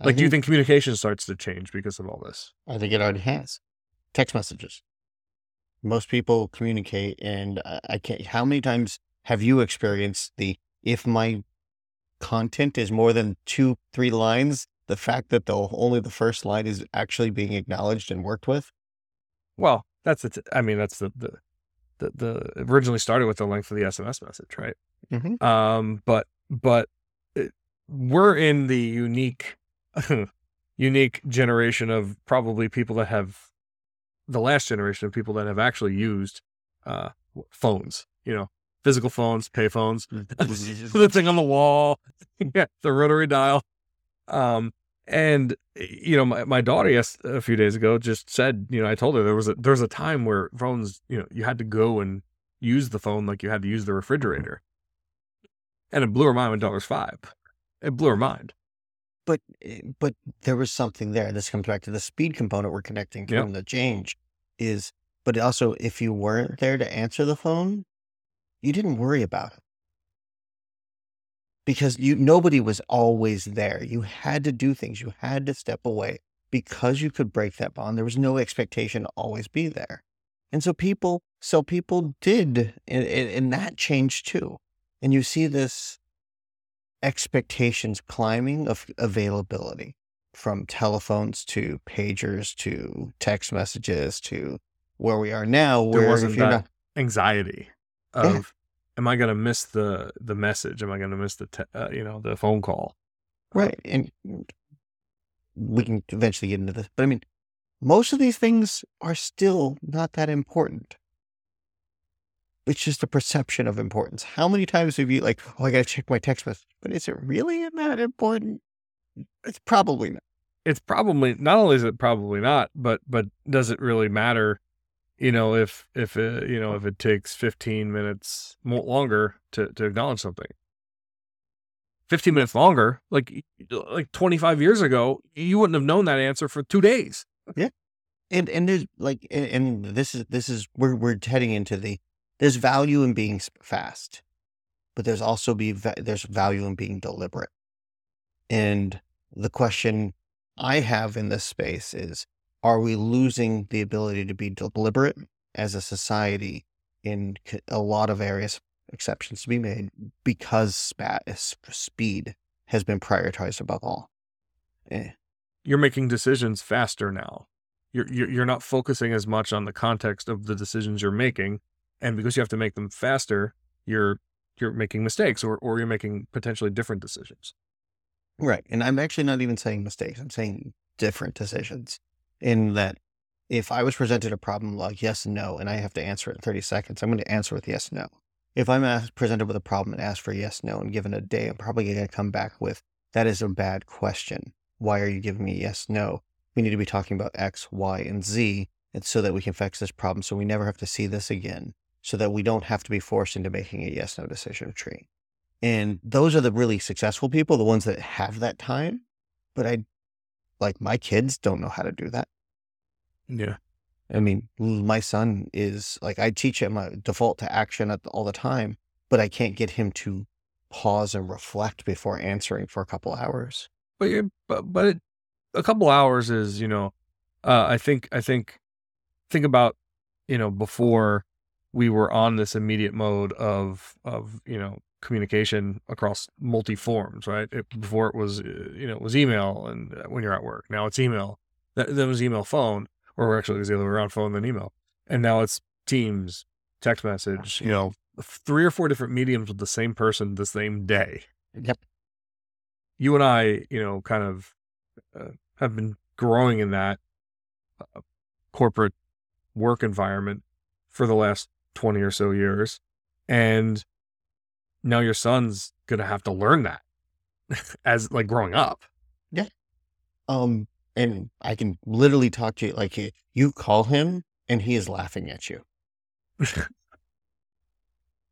I like do you think communication starts to change because of all this I think it already has. Text messages. Most people communicate, and I can't. How many times have you experienced the if my content is more than two, three lines, the fact that the only the first line is actually being acknowledged and worked with? well that's the t- i mean that's the the the, the originally started with the length of the sms message right Mm-hmm. um but but it, we're in the unique [laughs] unique generation of probably people that have the last generation of people that have actually used uh phones you know physical phones pay phones [laughs] the thing on the wall [laughs] yeah the rotary dial. Um and you know my, my daughter yes a few days ago just said you know i told her there was a there was a time where phones you know you had to go and use the phone like you had to use the refrigerator. And it blew her mind when was five. It blew her mind But eh, but there was something there. This comes back to the speed component we're connecting Yep. from the change. Is but also if you weren't there to answer the phone, you didn't worry about it because you nobody was always there. You had to do things. You had to step away because you could break that bond. There was no expectation to always be there. And so people, so people did, and, and that changed too. And you see this expectations climbing of availability from telephones to pagers to text messages to where we are now There where wasn't if you're that not anxiety Yeah. of, am I going to miss the the message? Am I going to miss the te- uh, you know the phone call? right and we can eventually get into this but i mean most of these things are still not that important it's just a perception of importance how many times have you like oh i gotta check my text message but is it really that important it's probably not It's probably not only is it probably not, but but does it really matter? You know, if if uh, you know if it takes 15 minutes more longer to to acknowledge something. 15 minutes longer, like like 25 years ago, you wouldn't have known that answer for 2 days. Yeah, and and there's like and, and this is this is we're we're heading into the there's value in being fast but there's also be there's value in being deliberate and the question i have in this space is are we losing the ability to be deliberate as a society in a lot of areas exceptions to be made because speed has been prioritized above all Eh. You're making decisions faster now. You're you're not focusing as much on the context of the decisions you're making, and because you have to make them faster, you're you're making mistakes or or you're making potentially different decisions. Right. And I'm actually not even saying mistakes. I'm saying different decisions. In that if I was presented a problem like yes and no, and I have to answer it in 30 seconds, I'm going to answer with yes, no. If I'm asked, presented with a problem and asked for yes, no, and given a day, I'm probably going to come back with that is a bad question. Why are you giving me yes, no? We need to be talking about X, Y, and Z, and so that we can fix this problem so we never have to see this again, so that we don't have to be forced into making a yes, no decision tree. And those are the really successful people, the ones that have that time. But I, like, my kids don't know how to do that. Yeah. I mean, my son is like, I teach him a default to action at, all the time, but I can't get him to pause and reflect before answering for a couple hours. But you but but it, a couple hours is you know, uh, I think I think think about you know before we were on this immediate mode of of you know communication across multi forms, right? It, before it was uh, you know it was email and uh, when you're at work. Now it's email. That then it was email phone, or actually it was the other way around, phone then email, and now it's Teams, text message. You know, three or four different mediums with the same person the same day Yep. you and I, you know, kind of uh, have been growing in that uh, corporate work environment for the last 20 or so years. And now your son's going to have to learn that [laughs] as like growing up. Yeah. Um, and I can literally talk to you like you, call him and he is laughing at you. [laughs]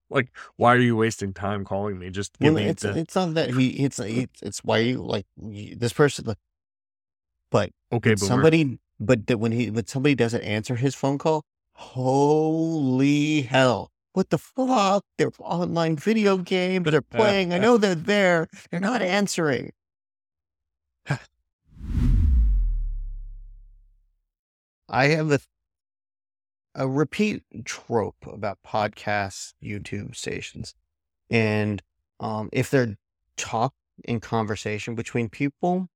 like, why are you wasting time calling me? Just give Well, me it's the it's not that he it's it's, it's why you like this person. like, But okay, somebody but that when he when somebody doesn't answer his phone call holy hell. What the fuck? They're online video games. They're playing. I know they're there. They're not answering. [sighs] I have a a repeat trope about podcasts youtube stations. And um if they're talk in conversation between people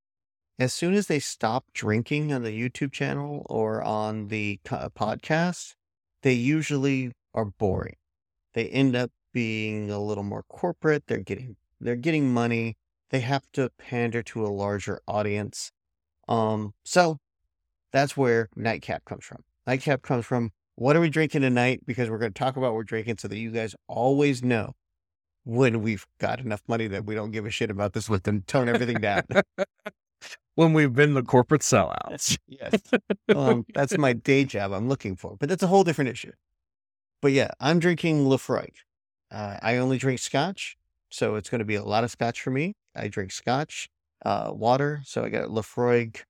as soon as they stop drinking on the YouTube channel or on the podcast, they usually are boring. They end up being a little more corporate. They're getting they're getting money. They have to pander to a larger audience. Um, so that's where Nightcap comes from. Nightcap comes from what are we drinking tonight? Because we're going to talk about what we're drinking so that you guys always know when we've got enough money that we don't give a shit about this with them, tone everything down. [laughs] when we've been the corporate sellouts. [laughs] yes. Um, that's my day job I'm looking for, but that's a whole different issue. But yeah, I'm drinking Laphroaig. Uh, I only drink scotch, so it's going to be a lot of scotch for me. I drink scotch, uh, water, so I got Laphroaig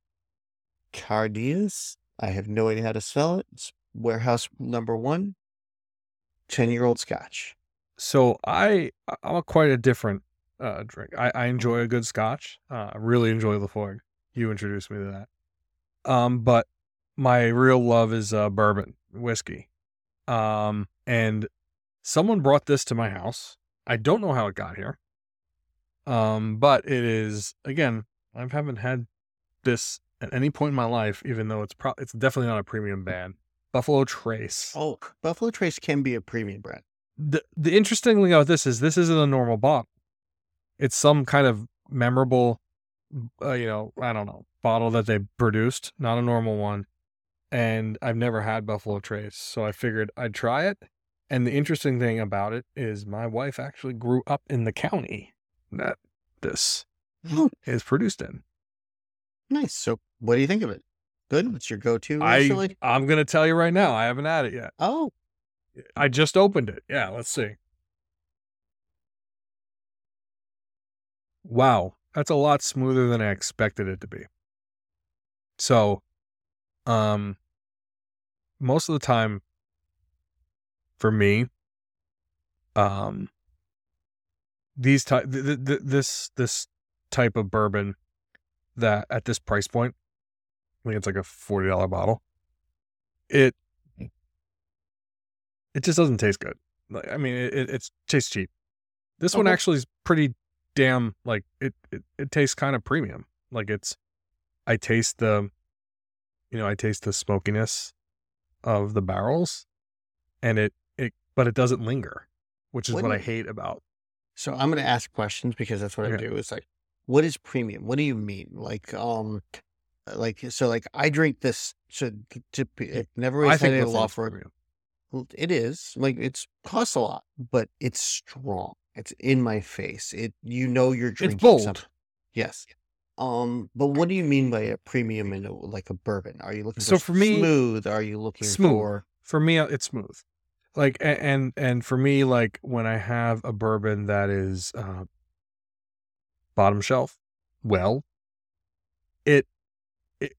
Cairdeas. I have no idea how to spell it. It's warehouse number one, 10 year old scotch. So I I'm quite a different uh, drink. I, I enjoy a good scotch. Uh, I really enjoy Laphroaig. You introduced me to that. Um, but my real love is uh, bourbon whiskey. Um, and someone brought this to my house. I don't know how it got here. Um, but it is again, I haven't had this at any point in my life, even though it's pro- it's definitely not a premium brand. Buffalo Trace. Oh, Buffalo Trace can be a premium brand. The the interesting thing about this is this isn't a normal bottle. It's some kind of memorable, uh, you know, I don't know, bottle that they produced, not a normal one. And I've never had Buffalo Trace, so I figured I'd try it. And the interesting thing about it is my wife actually grew up in the county that this Oh, is produced in. nice. So, what do you think of it? Good. What's your go-to? I? I'm gonna tell you right now, I haven't had it yet. Oh, I just opened it. Yeah, let's see. Wow, that's a lot smoother than I expected it to be. So, um, most of the time, for me, um, these type th- th- th- this this type of bourbon that at this price point, I think it's like a forty dollar bottle. It it just doesn't taste good. Like, I mean, it, it it's tastes cheap. This one actually is pretty damn like it it, it tastes kind of premium. Like it's I taste the you know, I taste the smokiness of the barrels and it it but it doesn't linger, which is What what, do I hate about. so I'm gonna ask questions because that's what I do. It's like, what is premium? What do you mean? Like, um, like so, like I drink this. So, to, it never I always had think a law for premium. It is like it's costs a lot, but it's strong. It's in my face. It you know you're drinking It's bold. something. Yes. Um, but what do you mean by a premium in a, like a bourbon? Are you looking So for, for me- smooth? Are you looking Smooth. for for me uh, it's smooth like and and for me like when i have a bourbon that is uh bottom shelf well it it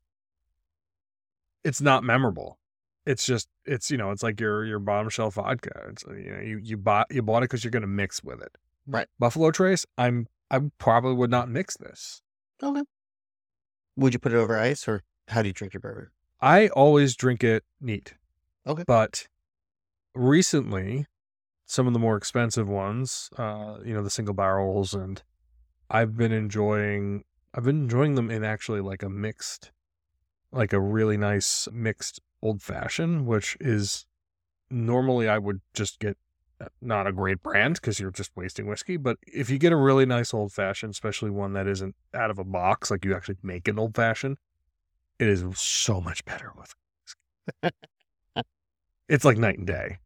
it's not memorable it's just it's you know it's like your your bottom shelf vodka it's you know you you bought you bought it because you're going to mix with it Right. buffalo trace i'm i probably would not mix this okay? Would you put it over ice or how do you drink your bourbon? I always drink it neat. Okay. But recently, some of the more expensive ones, uh, you know, the single barrels, and I've been enjoying. I've been enjoying them in actually like a mixed, like a really nice mixed old fashioned, which is normally I would just get uh, not a great brand because you're just wasting whiskey. But if you get a really nice old fashioned, especially one that isn't out of a box, like you actually make an old fashioned, it is so much better with. whiskey. it's like night and day.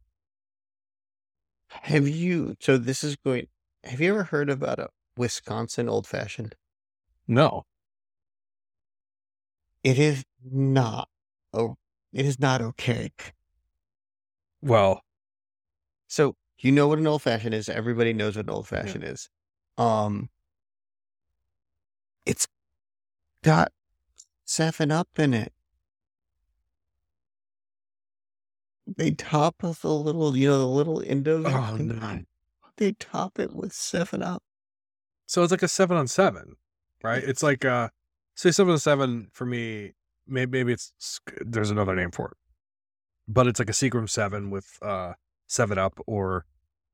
Have you? So this is going. Have you ever heard about a Wisconsin old fashioned? No, It is not. Oh, it is not okay. well, So you know what an old fashioned is. Everybody knows what an old fashioned is. Um, it's got seven up in it. They top with a little, you know, the little Indos. oh no. They top it with seven up. So it's like a seven on seven, right? It's like uh, say seven on seven for me. Maybe maybe it's there's another name for it, but it's like a Seagram seven with uh seven up or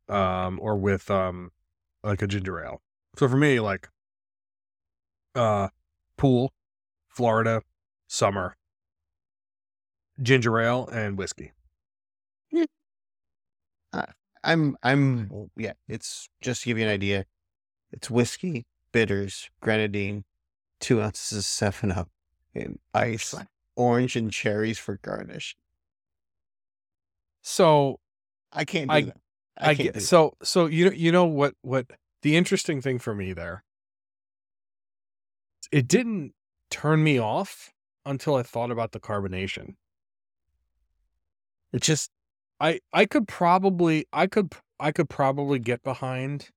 um or with um like a ginger ale. So for me, like uh pool, Florida, summer, ginger ale and whiskey. I'm, I'm, yeah. It's just to give you an idea. It's whiskey, bitters, grenadine, two ounces of seven up, and ice, orange and cherries for garnish. So I can't do I- that. I, can't get do that. so so you know you know what what the interesting thing for me there it didn't turn me off until I thought about the carbonation. It just I I could probably I could I could probably get behind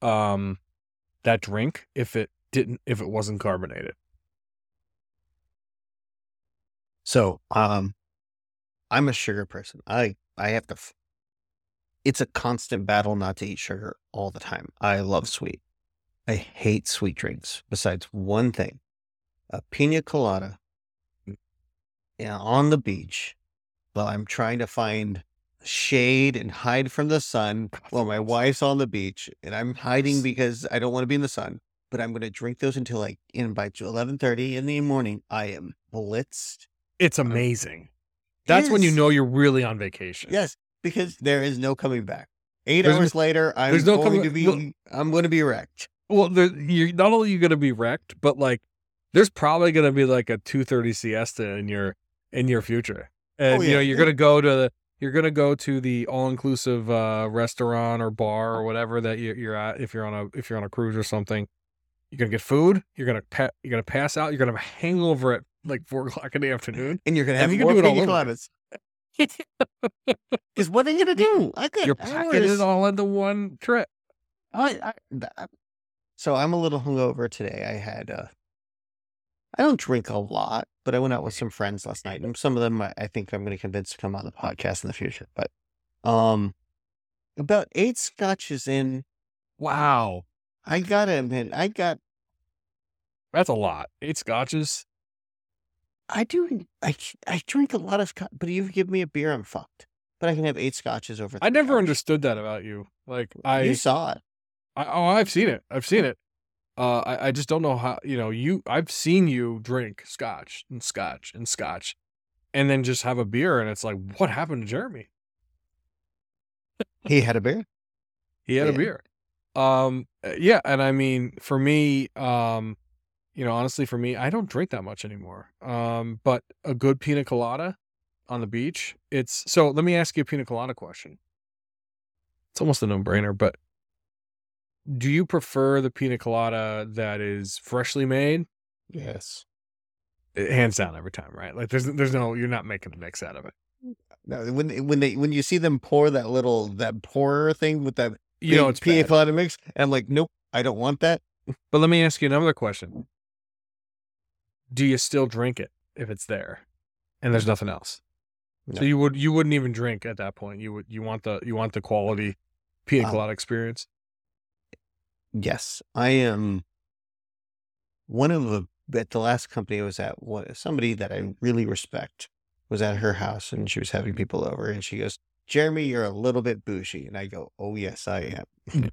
um that drink if it didn't if it wasn't carbonated. So, um, I'm a sugar person. I I have to. F- it's a constant battle not to eat sugar all the time. I love sweet. I hate sweet drinks. Besides one thing, a pina colada. yeah, on the beach, while I'm trying to find shade and hide from the sun [laughs] while my wife's on the beach and I'm hiding because I don't want to be in the sun. But I'm going to drink those until like in by 11:30 in the morning. I am blitzed. It's amazing. That's when you know you're really on vacation. Yes, because there is no coming back. Eight There's no- hours later, I'm there's no going coming- to be. I'm going to be wrecked. Well, there, you're not only you going to be wrecked, but like there's probably going to be like a 2:30 siesta in your in your future. And Oh, you know, you're going to go to the you're going to go to the all-inclusive uh restaurant or bar or whatever that you, you're at if you're on a if you're on a cruise or something. You're going to get food, you're going to pa- you're going to pass out, you're going to have a hangover at like 4 [laughs] o'clock in the afternoon. And you're going to And have you can more do it all over. Because what are you going to do? I got You're packing it all into one trip. I, I, so I'm a little hungover today. I had, uh, I don't drink a lot, but I went out with some friends last night, and some of them I, I think I'm going to convince to come on the podcast in the future. But, um, about eight scotches in, Wow. I gotta admit, I got, That's a lot. Eight scotches. I do, I, I drink a lot of scotch, but if you give me a beer, I'm fucked. But I can have eight scotches over. I never hours. understood that about you. Like I You saw it. I, oh, I've seen it. I've seen it. Uh, I, I just don't know how. You know, you. I've seen you drink scotch and scotch and scotch, and then just have a beer, and it's like, what happened to Jeremy? He had a beer. He had a beer. Um, uh, yeah, and I mean, for me, um, you know, honestly, for me, I don't drink that much anymore. Um, but a good pina colada on the beach, it's so. Let me ask you a pina colada question. It's almost a no-brainer, but do you prefer the pina colada that is freshly made? Yes. Eh, Hands down, every time, right? Like, there's, there's no, you're not making a mix out of it. No, when when they when you see them pour that little that pourer thing with that You know, it's pina bad. colada mix, and I'm like, nope, I don't want that. But let me ask you another question. Do you still drink it if it's there and there's nothing else? So you would you wouldn't even drink at that point. You would you want the you want the quality pina Um, experience. Yes, I am. One of the at the last company I was at, what somebody that I really respect was at her house, and she was having people over, and she goes, "Jeremy, you're a little bit bougie," and I go, "Oh yes, I am."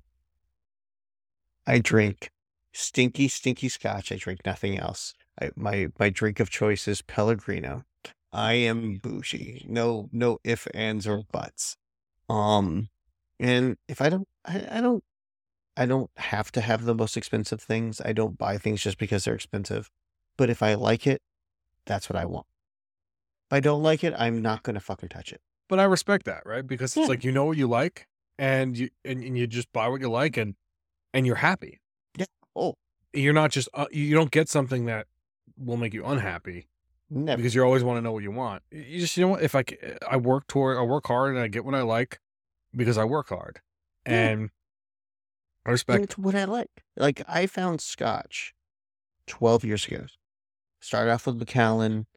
I drink stinky, stinky scotch. I drink nothing else. I, my my drink of choice is Pellegrino. I am bougie. No, no if, ands, or buts. Um, and if I don't, I, I don't I don't have to have the most expensive things. I don't buy things just because they're expensive. But if I like it, that's what I want. If I don't like it, I'm not gonna fucking touch it. But I respect that, right? Because it's Yeah. like you know what you like and you and, and you just buy what you like and and you're happy. Yeah. Oh. You're not just uh, you don't get something that will make you unhappy Never. because you always want to know what you want. You just you know what if I I work toward I work hard and I get what I like because I work hard. And I And respect it's what I like. Like I found Scotch twelve years ago. Started off with Macallan,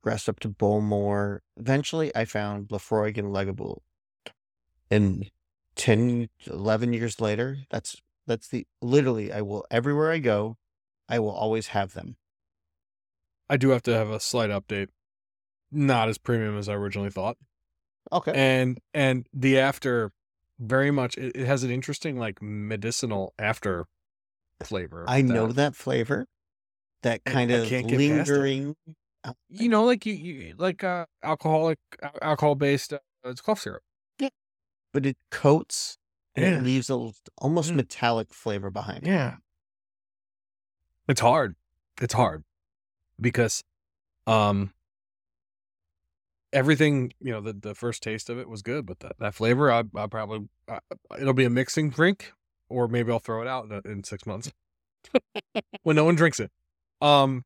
progressed up to Bowmore. Eventually, I found Laphroaig and Lagavulin. And 10, 11 years later, that's that's the literally. I will everywhere I go, I will always have them. I do have to have a slight update. Not as premium as I originally thought. Okay. And and the after very much it, it has an interesting like medicinal after flavor. I know that flavor, that kind I of can't get past it. lingering. you know like you, you like uh alcoholic alcohol based uh, it's cough syrup. Yeah. But it coats and Yeah. it leaves a almost Mm. metallic flavor behind. it. Yeah. It's hard. It's hard because um everything, you know, the the first taste of it was good, but that, that flavor I I probably uh, it'll be a mixing drink or maybe I'll throw it out in, in 6 months [laughs] when no one drinks it. Um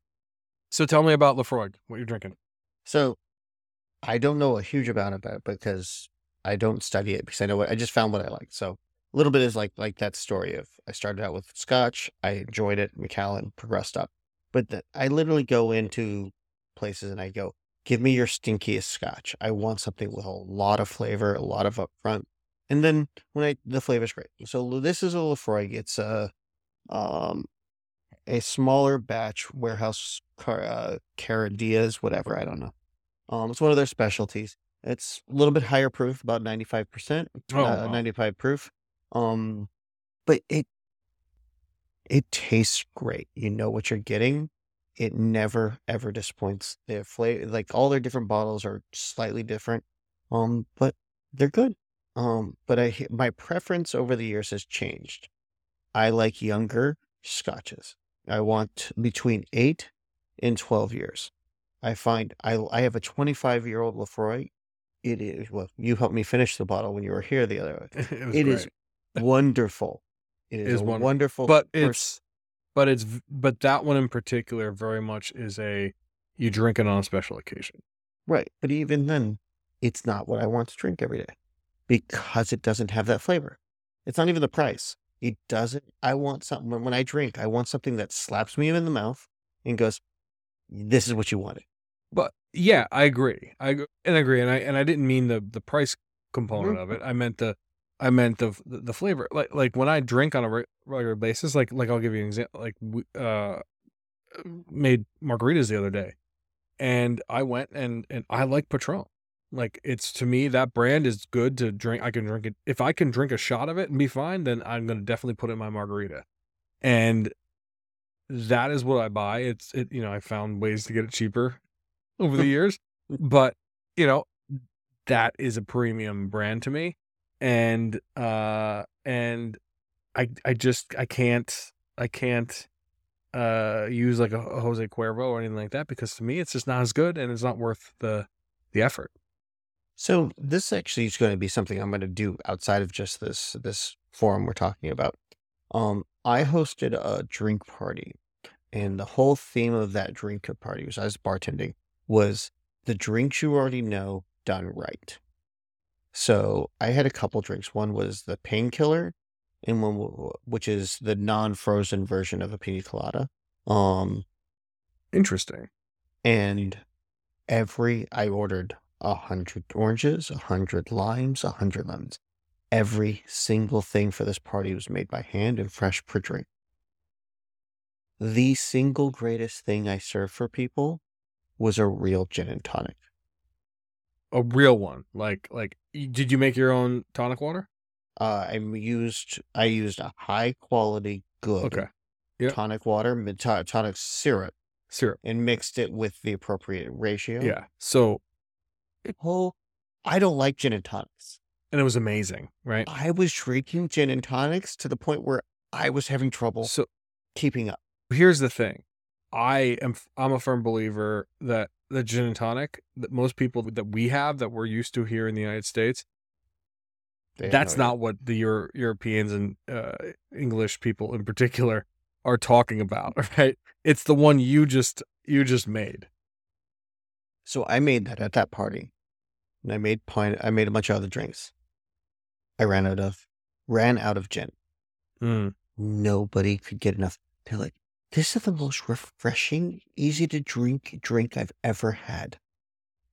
so tell me about Laphroaig, what you're drinking. So I don't know a huge amount about it because I don't study it because I know what I just found what I like. So a little bit is like like that story of I started out with Scotch, I enjoyed it, Macallan progressed up, but the, I literally go into places and I go, give me your stinkiest Scotch. I want something with a lot of flavor, a lot of upfront, and then when I the flavor's great. So this is a Laphroaig. It's a um a smaller batch warehouse car uh, Cairdeas, whatever I don't know. Um, it's one of their specialties. It's a little bit higher proof, about ninety five percent, Oh, uh, wow. ninety five proof. Um, but it it tastes great. You know what you're getting. It never ever disappoints. Their flavor, like all their different bottles, are slightly different. Um, but they're good. Um, but I my preference over the years has changed. I like younger scotches. I want between eight and twelve years. I find I I have a twenty five year old Laphroaig. It is well, you helped me finish the bottle when you were here the other [laughs] it was It is [laughs] wonderful. It is, is wonderful. wonderful, but it's but it's but that one in particular very much is a you drink it on a special occasion. right. But even then, it's not what I want to drink every day because it doesn't have that flavor. It's not even the price. It doesn't. I want something when, I drink. I want something that slaps me in the mouth and goes, "This is what you wanted." But yeah, I agree. I and I agree, and I and I didn't mean the the price component Mhm. of it. I meant the I meant the the, flavor. Like like when I drink on a regular basis, like like I'll give you an example. Like we uh made margaritas the other day, and I went and and I like Patron. Like it's to me that brand is good to drink. I can drink it if I can drink a shot of it and be fine. Then I'm gonna definitely put it in my margarita, and that is what I buy. It's it you know I found ways to get it cheaper over the [laughs] years, but you know that is a premium brand to me, and uh and I I just I can't I can't uh use like a, a Jose Cuervo or anything like that because to me it's just not as good and it's not worth the the effort. So this actually is going to be something I'm going to do outside of just this this forum we're talking about. Um, I hosted a drink party, and the whole theme of that drink party was I was bartending was the drinks you already know done right. So I had a couple drinks. One was the painkiller, and one which is the non-frozen version of a pina colada. Um, Interesting. and every I ordered a hundred oranges, a hundred limes, a hundred lemons. Every single thing for this party was made by hand and fresh per drink. The single greatest thing I served for people was a real gin and tonic. A real one. Like like did you make your own tonic water? Uh, I used I used a high quality, good Okay. Yep. tonic water, tonic syrup, Syrup. and mixed it with the appropriate ratio. Yeah. So Oh, I don't like gin and tonics. and it was amazing, right? I was drinking gin and tonics to the point where I was having trouble So keeping up. here's the thing i am i'm a firm believer that the gin and tonic that most people that we have that we're used to here in the united states that's no not what the Euro- europeans and uh, english people in particular are talking about [laughs] right it's the one you just you just made So I made that at that party, and I made pine. I made a bunch of other drinks. I ran out of ran out of gin. Mm. Nobody could get enough. They're like, "This is the most refreshing, easy to drink drink I've ever had."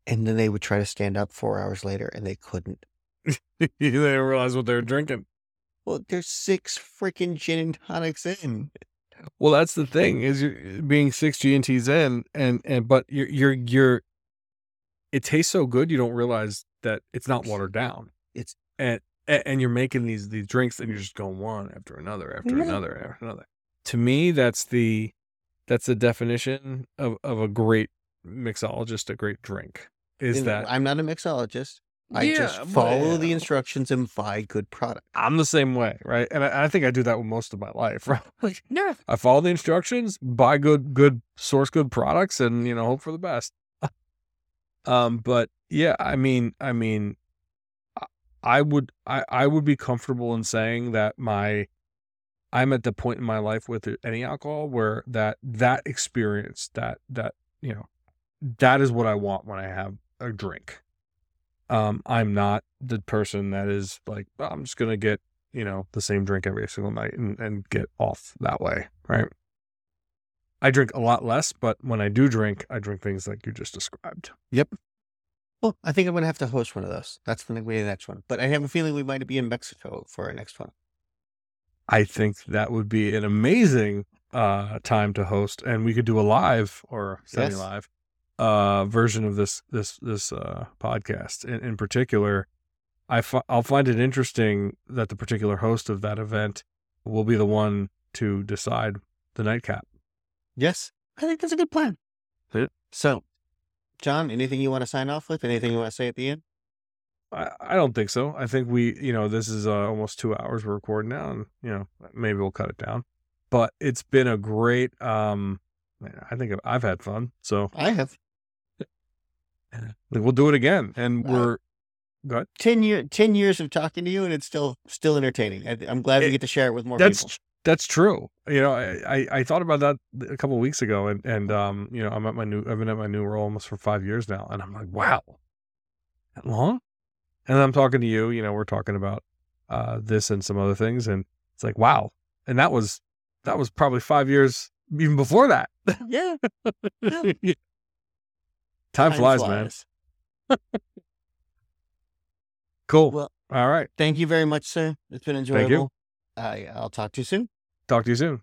And then they would try to stand up four hours later, and they couldn't. [laughs] they didn't realize what they were drinking Well, there's six freaking gin and tonics in. well that's the thing is you're uh, being six g&t's in and and but you're you're you're it tastes so good you don't realize that it's not watered down It's- and and you're making these these drinks and you're just going one after another after Yeah. another after another to me that's the that's the definition of of a great mixologist a great drink is And that I'm not a mixologist. I Yeah, just but- follow the instructions and buy good product. i'm the same way right and I, I think i do that with most of my life [laughs] right like Yeah. I follow the instructions, buy good, good source good products, and you know hope for the best. [laughs] um, but yeah, I mean, I mean, I- I would, I, I would be comfortable in saying that my, I'm at the point in my life with any alcohol where that that experience, that that you know, that is what I want when I have a drink. Um, I'm not the person that is like, "Oh, I'm just gonna get you know the same drink every single night and, and get off that way right i drink a lot less but when i do drink i drink things like you just described Yep. Well, I think I'm gonna have to host one of those. That's the way the next one. But I have a feeling we might be in Mexico for our next one. I think that would be an amazing uh time to host and we could do a live or semi live uh, version of this this this uh, podcast. In, in particular, I I'll find it interesting that the particular host of that event will be the one to decide the nightcap. Yes, I think that's a good plan. Yeah. So, John, anything you want to sign off with? Anything you want to say at the end? I, I don't think so. I think we, you know, this is uh, almost two hours we're recording now, and you know, maybe we'll cut it down. But it's been a great. um I think I've had fun, so I have we'll do it again, and Uh, we're go ahead. ten year ten years of talking to you, and it's still still entertaining. I, I'm glad we get to share it with more people. that's true. You know, I, I, I thought about that a couple of weeks ago, and and um, you know, I'm at my new. I've been at my new role almost for five years now, and I'm like, wow, that long. And I'm talking to you. You know, we're talking about uh this and some other things, and it's like, wow. And that was that was probably five years even before that. Yeah, [laughs] Time, flies, man. Cool. Well, All right. thank you very much, sir. It's been enjoyable. Thank you. I I'll talk to you soon. Talk to you soon.